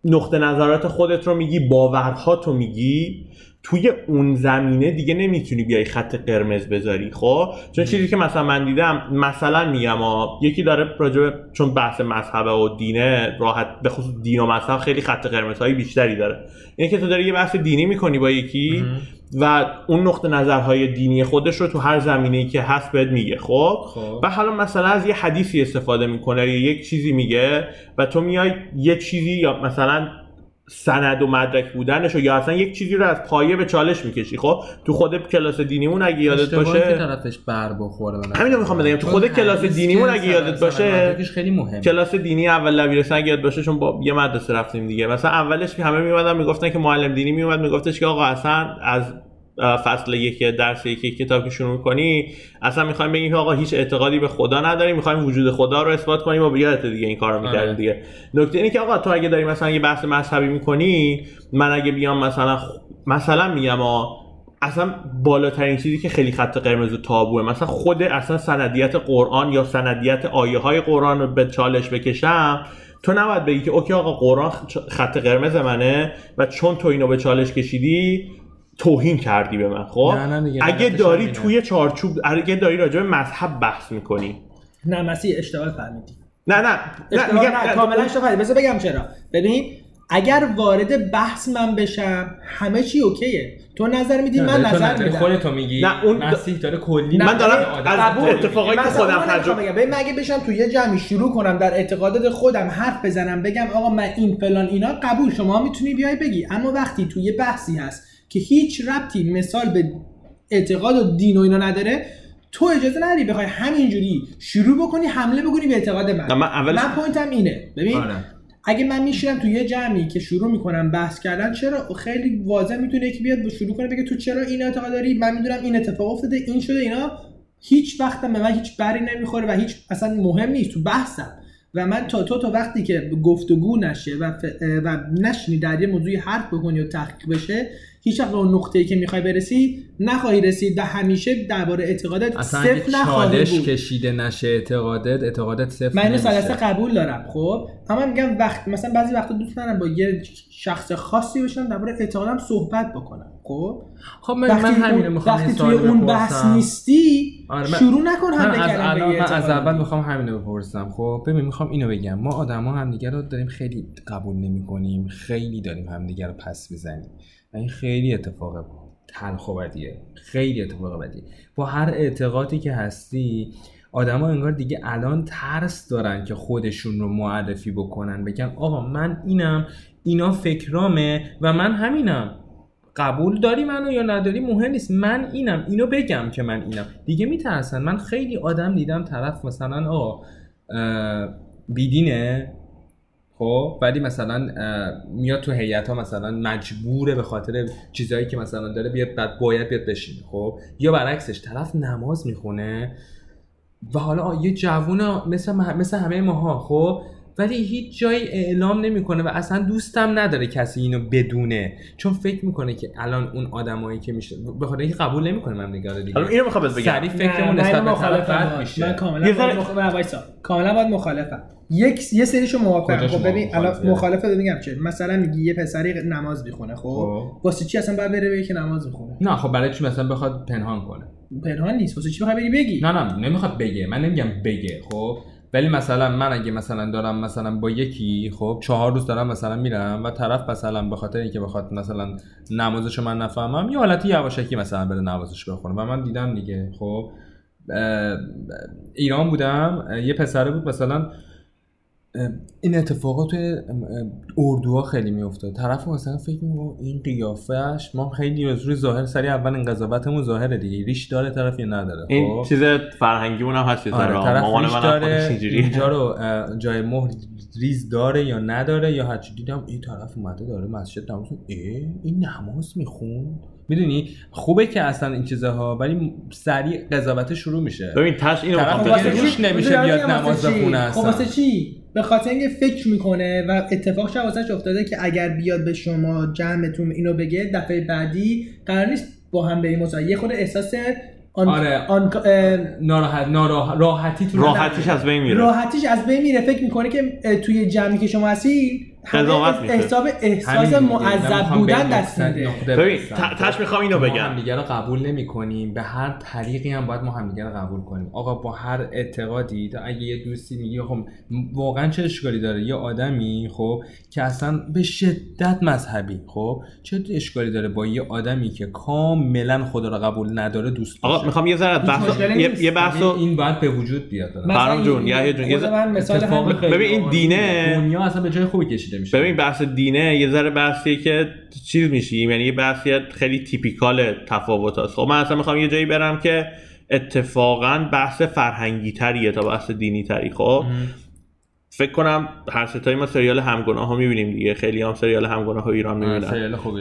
نقطه نظرات خودت رو میگی باورهاتو میگی توی اون زمینه دیگه نمی‌تونی بیای خط قرمز بذاری خب؟ چون چیزی که مثلا من دیدم مثلا میگم ها یکی داره راجع چون بحث مذهبه و دینه راحت به خصوص دین و مذهب خیلی خط قرمزهای بیشتری داره. اینه که تو داری یه بحث دینی می‌کنی با یکی و اون نقطه نظرهای دینی خودش رو تو هر زمینه‌ای که هست بهت میگه خب؟ خب. و حالا مثلا از یه حدیثی استفاده می‌کنه یا یک چیزی میگه و تو میای یه چیزی یا مثلا سند و مدرک بودنش یا اصلا یک چیزی رو از پایه به چالش می‌کشی. خب؟ تو خود کلاس دینیمون اگه یادت اشتباهی که باشه طرفش بر بخوره همین رو می‌خوام بگم. تو خود کلاس دینیمون اگه یادت باشه، خیلی مهمه. کلاس دینی اول دبیرستان اگه یاد باشه چون با یه مدرسه رفتیم دیگه. مثلا اولش که همه میومدن می‌گفتن که معلم دینی میومد میگفتش که آقا اصلا از فصل یک درس یک کتاب که شروع کنی اصلا می‌خوایم بگیم آقا هیچ اعتقادی به خدا نداریم می‌خوایم وجود خدا رو اثبات کنیم و یادت دیگه این کارو می‌کردیم آره. دیگه نکته اینه که آقا تو اگه داری مثلا یه بحث مذهبی می‌کنی من اگه بیام مثلا خ- مثلا میگم آ اصلا بالاترین چیزی که خیلی خط قرمز و تابوه مثلا خود اصلا سندیت قرآن یا سندیت آیه های قرآن رو به چالش بکشم تو نباید بگی که okay آقا قرآن خط قرمز منه و چون تو اینو به چالش کشیدی توهین کردی به من خب؟ نه، نه اگه داری همینه. توی چارچوب اگه داری راجع به مذهب بحث می‌کنی. نه مسیح اشتباه فهمیدی. نه نه نه میگم نه کاملا اشتباه فهمیدی. بذار بگم چرا. ببین اگر وارد بحث من بشم همه چی اوکیه. تو نظر میدی من تو نظر میدم. خودتو میگی. نه، اون مسیح داره کلی من دارم از قبول. اتفاقایی که خودم تجربه بگم. ببین من اگه بشم تو یه جمعی شروع کنم در اعتقادات خودم حرف بزنم بگم آقا من این فلان اینا قبول. شما می‌تونی بیای بگی. اما وقتی تو یه بحثی هست که هیچ ربطی مثال به اعتقاد و دین و اینا نداره تو اجازه نداری بخوای همینجوری شروع بکنی حمله بکنی به اعتقاد من. من اولش- من پوینتم اینه. ببین آره. اگه من میشینم تو یه جمعی که شروع می‌کنم بحث کردن چرا؟ خیلی واضح می‌تونه یکی بیاد با شروع کنه بگه تو چرا این اعتقاد داری؟ من می‌دونم این اتفاق افتاده این شده اینا. هیچ وقتم به من هیچ بری نمی‌خوره و هیچ اصلا مهم نیست تو بحثم. و من تا تو تا وقتی که گفتگو نشه و, ف... و نشنی در یه موضوعی حرف بکنی و تحقیق بشه هیچ وقت به اون نقطه‌ای که می‌خوای برسی نخواهی رسید و همیشه درباره اگه صفر نخواهی بود. کشیده نشه اعتقادت اعتقادت صفر من اینو. سلسه قبول دارم خب؟ اما میگم وقت مثلا بعضی وقتا دوست دارم با یه شخص خاصی بشنم درباره اعتقادم صحبت بکنم. خب؟ خب من, من همینو می‌خوام وقتی توی اون بحث. نیستی آره، من- شروع نکن من حمله از الان یه من از اول. می‌خوام همینو بپرسم. خب ببین می‌خوام اینو بگم. ما آدما همدیگه رو داریم خیلی قبول نمی کنیم خیلی داریم همدیگه رو پس می‌زنیم. و این خیلی اتفاق تلخ و بدیه خیلی اتفاق بدیه. با هر اعتقادی که هستی آدما انگار دیگه الان ترس دارن که خودشون رو معرفی بکنن. بگن آقا من اینم اینا فکرامه و من همینم. قبول داری منو یا نداری؟ مهم نیست. من اینم. اینو بگم که من اینم. دیگه میترسن. من خیلی آدم دیدم طرف مثلا اه، بیدینه خب؟ ولی مثلا میاد تو هیئت ها مثلا مجبوره به خاطر چیزایی که مثلا داره بیاد بعد باید بیاد بشینه خب؟ یا برعکسش طرف نماز می‌خونه و حالا آ- یه جوون مثل, مثل همه ماها خب؟ ولی هیچ جایی اعلام نمی‌کنه و اصلا دوستم نداره کسی اینو بدونه. چون فکر می‌کنه که الان اون آدمایی که میشه به خاطر اینکه قبول نمی‌کنه من دیگه دیگه. حالا اینو می‌خوام بهت بگم. سریع فکرمون نه، نسبت من به طرف باهاش. میشه. من کاملا یه باید ذره- مخ... نه، وایسا. کاملا باید مخالفم. یک یه سریشو موافقم. خب ببین الان؟ مخالفه بگم چه؟ مثلا میگی یه پسری نماز می‌خونه خب؟ خب. واسه چی اصلا باید بره بگه که نماز می‌خونه؟ نه خب برای چی مثلا بخواد پنهان کنه؟ پنهان نیست. واسه چی بخوای بری بگی. نه نه نمی‌خواد بگه. من نمیگم بگه خب؟ ولی مثلا من اگه مثلا دارم مثلا با یکی خب چهار روز دارم مثلا میرم و طرف مثلا به خاطر اینکه بخواد مثلا نمازش من نفهمم یه حالت یواشکی مثلا بره نمازش بخونه. و من دیدم دیگه خب ایران بودم یه پسره بود مثلا این اتفاقات توی اردوها خیلی میافتاد. طرف مثلا فکر می‌کنم این قیافش ما خیلی از روی ظاهر سری اول این قضاوتمون ظاهره دیگه. ریش داره طرف یا نداره. این خب؟ چیز فرهنگیمون هم هست یه آره. طرف مامان ریش داره. اینجا رو جای مهر ریز داره یا نداره یا هرچی دیدم این طرف اومده داره مسجد نماز این نماز میخون می‌دونی؟ خوبه که اصلا این چیزها ولی سریع قضاوت شروع میشه. ببین تش اینو طرف نمیشه بیاد نماز بخونه خب اصلا. واسه چی؟ به خاطر اینکه فکر می‌کنه و اتفاق شب واسش افتاده که اگر بیاد به شما جمعتون اینو بگه دفعه بعدی قرار نیست با هم بریم مصاحبه. یه خود احساس آن... آره. آن... اه، ناراحت ناراحت راحتی تو راحتیش از بین میره. راحتیش از بین میره. فکر می‌کنه که توی جمعی که شما هستی قضاوت میشه. احساب احساس معذب بودن دست میده. ببین ت- تش می‌خوام اینو ما بگم. همدیگه رو قبول نمی کنیم به هر طریقی هم باید ما همدیگه رو قبول کنیم. آقا با هر اعتقادی تا اگه یه دوستی میگی خب واقعا چه اشکالی داره؟ یه آدمی خب که اصلا به شدت مذهبی خب چه اشکالی داره با یه آدمی که کاملا خدا رو قبول نداره دوست آقا می‌خوام یه ذره بحث یه, بحث این- رو این باید به وجود بیاد. مثلا فرام جون، جون، یه من مثال اتفاق همین- خیلی ببین این. دینه- دنیا اصلا به جای خوبی کشیده. میشه. ببین بحث دینه یه ذره بحثیه که چیز میشیم. یعنی یه بحثی خیلی تیپیکال تفاوت هست خب من اصلا می‌خوام یه جایی برم که اتفاقا بحث فرهنگی تریه تا بحث دینی تری خب فکر کنم هر ستایی ما سریال همگناه ها می‌بینیم دیگه. خیلی هم سریال همگناه ها ایران می‌بینن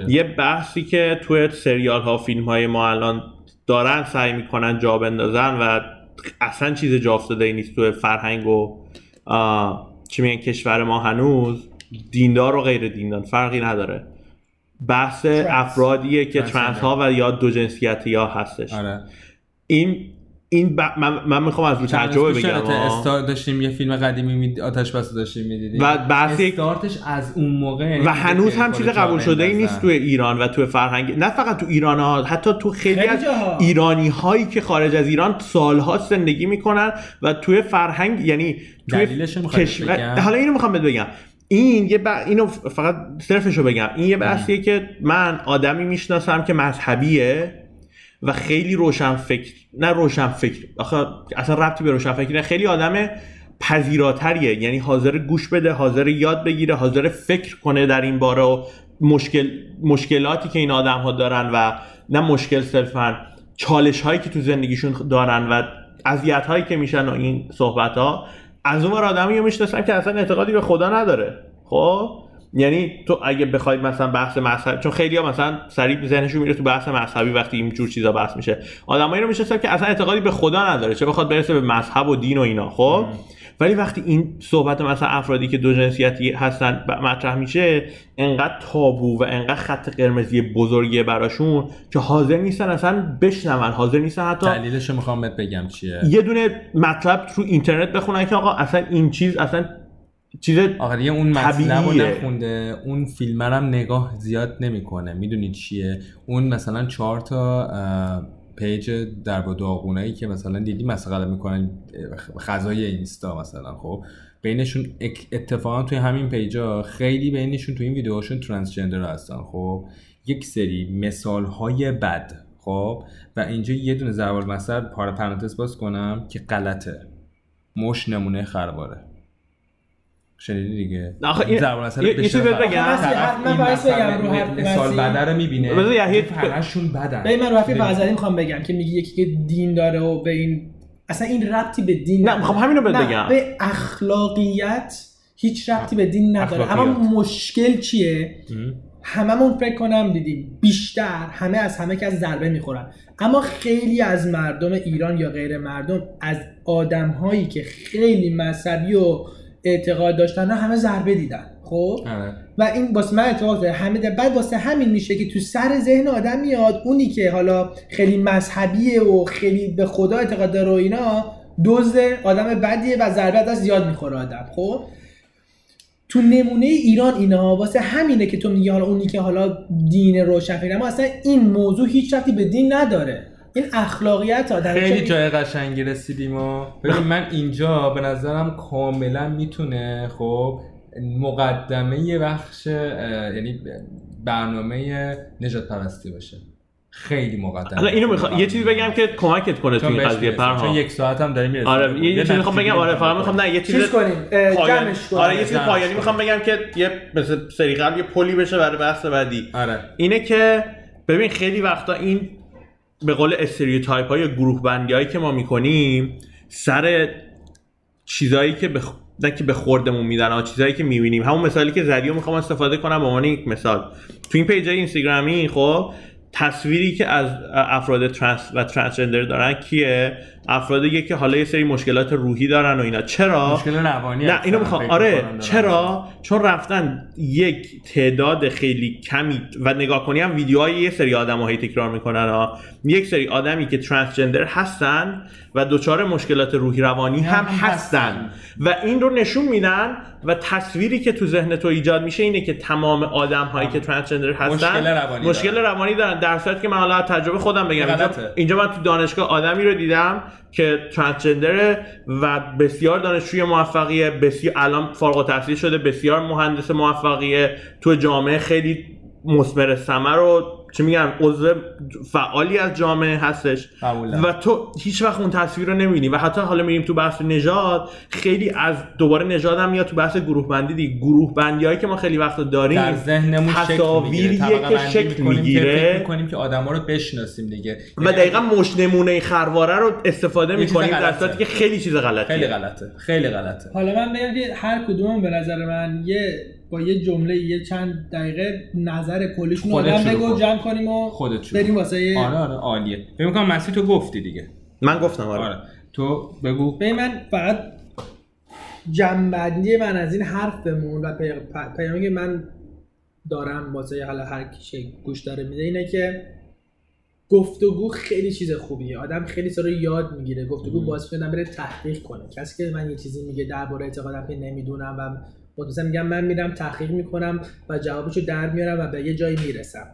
یه بحثی که توی سریال ها فیلم های ما الان دارن سعی می‌کنن جا بندازن و اصلا چیز جا افتاده ای نیست توی فرهنگ و چی میگن کشور ما هنوز. دیندار و غیر دیندار فرقی نداره. بحث افرادیه که ترنس ترنس ها و یا دو جنسیتی ها هستش. آره. این این ب... من, من می‌خوام از رو تجربه بگم. استار داشتیم یه فیلم قدیمی می... آتش بس داشتیم می‌دیدیم. و بحثی- استارتش از اون موقع یعنی و هنوز هم چیز قبول شده ای. نیست توی ایران و توی فرهنگ. نه فقط تو ایران ها حتی تو خیلی, از. ایرانی هایی که خارج از ایران سالها زندگی می‌کنن و توی فرهنگ یعنی بهت کشور؟ حالا اینو می‌خوام بگم. این یه ب... اینو فقط صرفشو بگم. این یه بحثیه که من آدمی می‌شناسم که مذهبیه و خیلی روشن فکر نه روشن فکر. آخه اصلا ربطی به روشن فکر نه خیلی آدم پذیراتریه. یعنی حاضر گوش بده حاضر یاد بگیره حاضر فکر کنه در این باره و مشکل مشکلاتی که این آدم ها دارن و نه مشکل صرفا چالش هایی که تو زندگیشون دارن و اذیت هایی که میشن و این صحبت ها از اون آدمی رو می‌شناسم که اصلا اعتقادی به خدا نداره. خب؟ یعنی تو اگه بخواید مثلا بحث مذهبی چون خیلی ها مثلا سریع ذهنشون میره تو بحث مذهبی وقتی این جور چیزا بحث میشه. آدمایی رو می‌شناسم که اصلا اعتقادی به خدا نداره چه بخواد برسه به مذهب و دین و اینا. خب؟ ولی وقتی این صحبت مثلا افرادی که دو جنسیتی هستن مطرح میشه انقدر تابو و انقدر خط قرمزی بزرگیه براشون که حاضر نیستن اصلا بشنون حاضر نیستن حتی دلیلش می‌خوام بگم چیه؟ یه دونه مطلب تو اینترنت بخونن که آقا اصلا این چیز اصلا چیز آخه دیگه اون مطلب رو. نخونده اون فیلم هم نگاه زیاد نمی‌کنه. می‌دونی چیه؟ اون مثلا چهار تا پیج در با داغونایی که مثلا دیدی مسخره می‌کنن غذای اینستا مثلا خب. بینشون اتفاقا توی همین پیجا خیلی بینشون توی این ویدیوهاشون ترانسجندر هستن خب. یک سری مثال های بد خب. و اینجا یه دونه ضرب المثل پاره پرانتز باز کنم که غلطه. مش نمونه خرواره. شنیدی دیگه آخه این- یه- یه بگم؟ من مثل- بگم رو حرف مثال وسیع. بده رو می‌بینه بذار یحیی- همشون بدن به من ببین. فرزندی می‌خوام بگم که میگی یکی که دین داره و به این اصلا این ربطی به دین نه،. می‌خوام همینو بهت بگم. به اخلاقیت هیچ ربطی به دین نداره اخلاقیات. اما مشکل چیه هممون فکر کنم دیدیم بیشتر همه از همه که از ضربه می‌خورن اما خیلی از مردم ایران یا غیر مردم از آدم هایی که خیلی مذهبی و اعتقاد داشتن همه ضربه دیدن. خب؟ آره. و این واسه من اتفاق داره همه ده- بعد واسه همین میشه که تو سر ذهن آدم میاد اونی که حالا خیلی مذهبیه و خیلی به خدا اعتقاد داره و اینا دزد آدم بدیه و ضربه از زیاد می‌خوره آدم. خب؟ تو نمونه ایران اینا واسه همینه که تو میگی حالا اونی که حالا دین روشنفکر اما اصلا این موضوع هیچ ربطی به دین نداره. این اخلاقیت آدم خیلی جای قشنگی رسیدیم و ببین من اینجا به نظرم کاملا می‌تونه خب مقدمه یه بخش یعنی برنامه نجات پرستی باشه. خیلی مقدمه. حالا اینو می‌خوام یه چیزی بگم که کمکت کنه تو این قضیه می‌رسیم. چون پرها یک ساعت هم داریم می‌رسیم. آره یه چیزی می‌خوام بگم. آره فقط می‌خوام نه یه چیز چیز کنیم؟ جمعش کنیم. آره یه چیز جمعش. پایانی. می‌خوام بگم که یه مثل سری قبل یه پلی بشه برای بحث بعدی. آره. اینه که ببین خیلی وقتا این به قول stereotype های گروه بندی هایی که ما می‌کنیم سر چیزایی که به خ- نه که به خوردمون میدن ها چیزایی که می‌بینیم. همون مثالی که زدی رو می‌خوام استفاده کنم به عنوان یک مثال. تو این page اینستاگرامی خب تصویری که از افراد trans و transgender دارن کیه؟ افرادی که حالا یه سری مشکلات روحی دارن و اینا. چرا؟ مشکل روانی نه اینو می‌خوام آره. چرا؟ چون رفتن یک تعداد خیلی کمی و نگاه کنی هم ویدیوهای یه سری آدم هایی تکرار می‌کنن ها یک سری آدمی که ترانسجندر هستن و دچار مشکلات روحی روانی هم هستن. و این رو نشون میدن و تصویری که تو ذهن تو ایجاد میشه اینه که تمام آدم هایی که ترانسجندر هستن مشکل روانی مشکل دارن. روانی دارن. در صورتی که من حالا تجربه خودم بگم اینجا. اینجا من تو دانشگاه آدمی رو دیدم که ترانسجندره و بسیار دانشجوی موفقیه بسیار الان فارغ التحصیل شده بسیار مهندس موفقیه تو جامعه خیلی مثمر ثمر و چه میگم عضو فعالی از جامعه هستش. و تو هیچ وقت اون تصویر رو نمی‌بینی. و حتی حالا میریم تو بحث نژاد خیلی از دوباره نژاد هم میاد تو بحث گروه بندی دیگه. گروه بندی هایی که ما خیلی وقت داریم در ذهنمون شکل می‌گیره. تصاویریه طبقه که شکل می‌کنیم که می‌گیره. فکر می‌کنیم که آدما رو بشناسیم دیگه. و یعنی دقیقا مش نمونه خرواره رو استفاده می‌کنیم در غلطه. صورتی که خیلی چیز غلطیه. خیلی غلطه. خیلی غلطه. حالا من بگم که هر کدوم به نظر من یه با یه جمله یه چند دقیقه نظر کلیشون آدم بگو. جمع کنیم و خودت شروع بریم. واسه یه آره آره عالیه. فکر می‌کنم مسی تو گفتی دیگه. من گفتم آره, آره. تو بگو. به من فقط جنبندی من از این حرفمون و پی- پ- پیامی که من دارم واسه حالا هر کی گوش داره میده اینه که گفتگو خیلی چیز خوبیه. آدم خیلی سر رو یاد می‌گیره. گفتگو باعث میشه آدم بره تحقیق کنه. کسی که من یه چیزی میگه درباره اعتقادم که نمی‌دونم و مثلا میگم من میرم تحقیق می‌کنم و جوابشو در میارم و به یه جایی می‌رسم.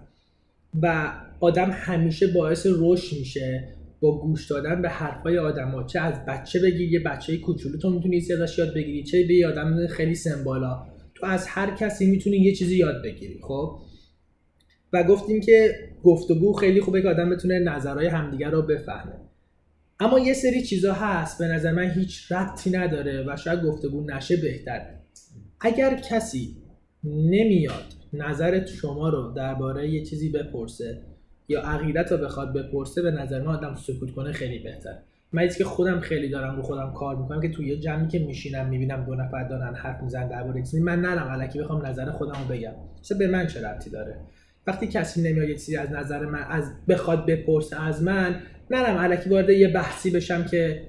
و آدم همیشه باعث رشد میشه با گوش دادن به حرفای آدما. چه از بچه بگیر یه بچه کوچولو تو می‌تونی ازش یاد بگیری. چه به یه آدم خیلی سمبالا. تو از هر کسی می‌تونی یه چیزی یاد بگیری خب؟ و گفتیم که گفتگو خیلی خوبه که آدم بتونه نظرهای همدیگر رو بفهمه. اما یه سری چیزا هست به نظر من هیچ ربطی نداره و شاید گفتگو نشه بهتره. اگر کسی نمیاد نظر شما رو درباره یه چیزی بپرسه یا عقیدت رو بخواد بپرسه به نظر من آدم سکوت کنه خیلی بهتر من که خودم خیلی دارم رو خودم کار می‌کنم که توی یه جمعی که میشینم می‌بینم دو نفر دارن حرف می‌زنن درباره چیزی من نرم الکی بخوام نظر خودم رو بگم. اصلا به من چه ربطی داره؟ وقتی کسی نمیاد یه چیزی از نظر من از بخواد بپرسه از من نرم الکی وارد یه بحثی بشم که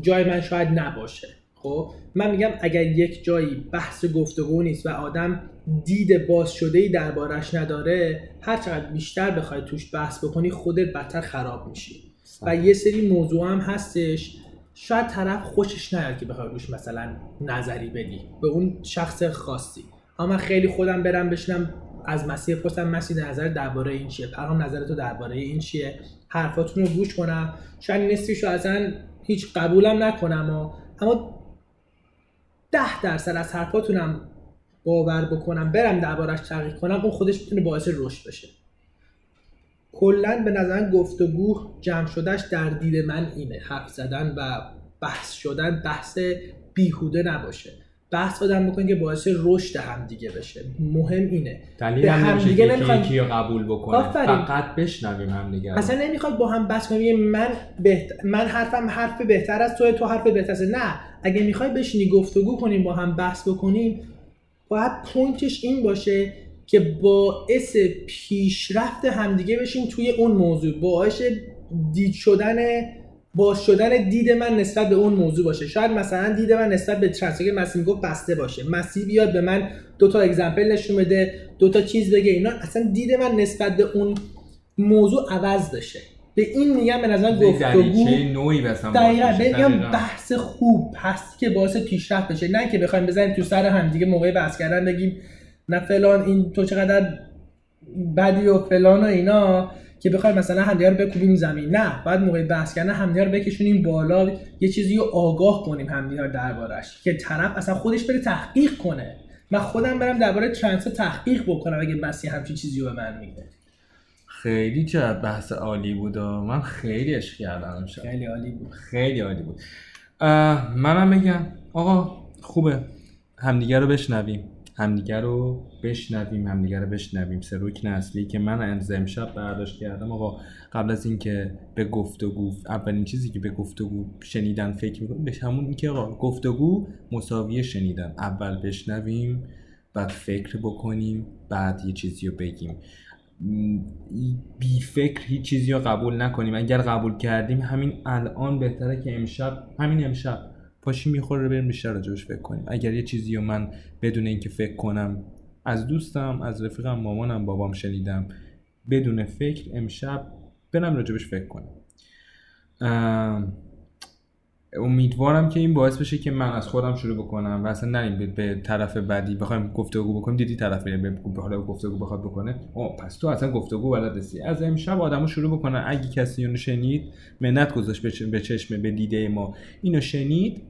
جای من شاید نباشه. خب؟ من میگم اگر یک جایی بحث گفتگو نیست و آدم دید باز شده ای دربارش نداره هر چقدر بیشتر بخوای توش بحث بکنی خودت بدتر خراب میشی. و یه سری موضوع هم هستش. شاید طرف خوشش نیاد که بخوای روش مثلا نظری بدی. به اون شخص خاصی. اما من خیلی خودم برم بشینم از مسیح پرسم مسیح نظر درباره این چیه؟ پرهام نظر تو درباره این چیه؟ حرفاتون رو گوش کنم. شاید نصفیشو اصلا هیچ قبولم نکنم و اما ده درصد از حرفاتونم باور بکنم برم دربارش تحقیق کنم اون خودش می‌تونه باعث رشد بشه. کلا به نظر گفتگو جمع شدهش در دید من اینه حرف زدن و بحث شدن بحث بیهوده نباشه. بحث آدم بکنه که باعث رشد همدیگه بشه. مهم اینه. دلیل هم دیگه که نمیخوایم- یکی رو قبول بکنه. آفرین. فقط بشنویم هم دیگه. اصلا نمی‌خواد با هم بحث کنیم. من بهت... من حرفم حرف بهتر از تو تو حرف بهتر از نه. اگه می‌خوای بشینی گفتگو کنیم با هم بحث بکنیم باید پوینتش این باشه که باعث پیشرفت همدیگه بشیم توی اون موضوع. باعث دید شدن باز شدن دید من نسبت به اون موضوع باشه. شاید مثلا دید من نسبت به ترانسفر که مسیح می‌گفت بسته باشه. مسیح بیاد به من دو تا اگزمپل نشون بده دو تا چیز بگه اینا اصلا دید من نسبت به اون موضوع عوض بشه. به این میگم به نظر گفتگو دریچه نوعی دقیقا بگم بحث خوب هست که باعث پیشرفت بشه. نه که بخوایم بزنیم تو سر هم دیگه موقع بحث کردن بگیم نه فلان این تو چقدر بدی و فلان و اینا. که بخوایم مثلا همدیگه رو بکوبیم زمین. نه بعد موقع بحث کردن همدیگه رو بکشونیم بالا یه چیزی رو آگاه کنیم همدیگه دربارش. که طرف اصلا خودش بره تحقیق کنه. من خودم برم درباره ترنس تحقیق بکنم اگه بسی همچین چیزی رو به من میگه. خیلی چه بحث عالی بود و من خیلی عشق کردم خیلی عالی بود. خیلی عالی بود. منم بگم آقا خوبه. همدیگه رو بشنویم. همدیگه رو بشنویم همدیگه رو بشنویم. رکن اصلی که من از امشب برداشت کردم. آقا قبل از اینکه به گفتگو اولین چیزی که به گفتگو شنیدن فکر می‌کنیم به همون این که آقا گفتگو مساوی شنیدن. اول بشنویم بعد فکر بکنیم بعد یه چیزی رو بگیم. بی فکر هیچ چیزی رو قبول نکنیم. اگر قبول کردیم همین الان بهتره که امشب همین امشب پاشیم می‌خوره بریم بیشتر راجبش فکر کنیم. اگر یه چیزی رو من بدون اینکه فکر کنم از دوستم از رفیقم مامانم بابام شنیدم. بدون فکر امشب برم راجبش فکر کنم. ام، امیدوارم که این باعث بشه که من از خودم شروع بکنم و اصلا نریم به, طرف بعدی بخوایم گفتگو بکنیم. دیدی طرف میره به حالا گفتگو بخواد بکنه. او پس تو اصلا گفتگو بلد نیستی. از امشب آدمو شروع بکنن. اگه کسی اینو شنید منت گذاشت به چشم به دیده ما. اینو شنید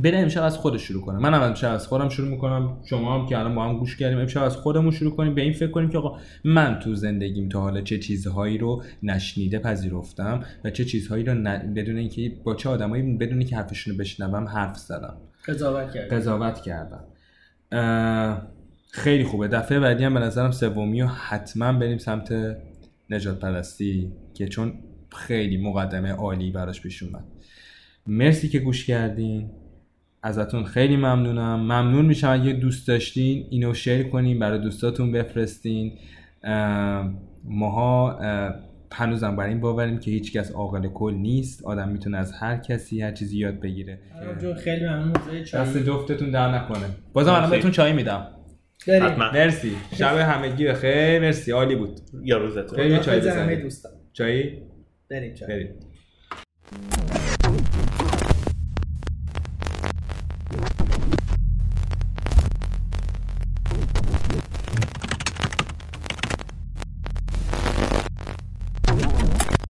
بره امشب از خودش شروع کنه منم امشب از خودم شروع می‌کنم. شما هم که الان با هم گوش کردیم امشب از خودمون شروع کنیم. به این فکر کنیم که آقا من تو زندگیم تا حالا چه چیزهایی رو نشنیده پذیرفتم و چه چیزهایی رو ن... بدون اینکه با چه آدمایی بدون اینکه حرفشون رو بشنوم حرف زدم. قضاوت کرد قضاوت کردم. اه، خیلی خوبه. دفعه بعدی هم به نظرم سومی و حتما بریم سمت نجات پرستی که چون خیلی مقدمه عالی براش پیش اومد. مرسی که گوش کردین. ازتون خیلی ممنونم. ممنون میشم اگه دوست داشتین اینو شیر کنین برای دوستاتون بفرستین. اه، ماها اه، هنوزم بر این باوریم که هیچکس عاقل کل نیست. آدم می‌تونه از هر کسی هر چیزی یاد بگیره. خیلی ممنون. دست چای جفتتون در نکنه. بازم الان. بهتون چای میدم. حتما. مرسی. شب همگی بخیر. مرسی. عالی بود. یا روزتون. یه چای دوستان. چایی؟ بریم چای. بریم.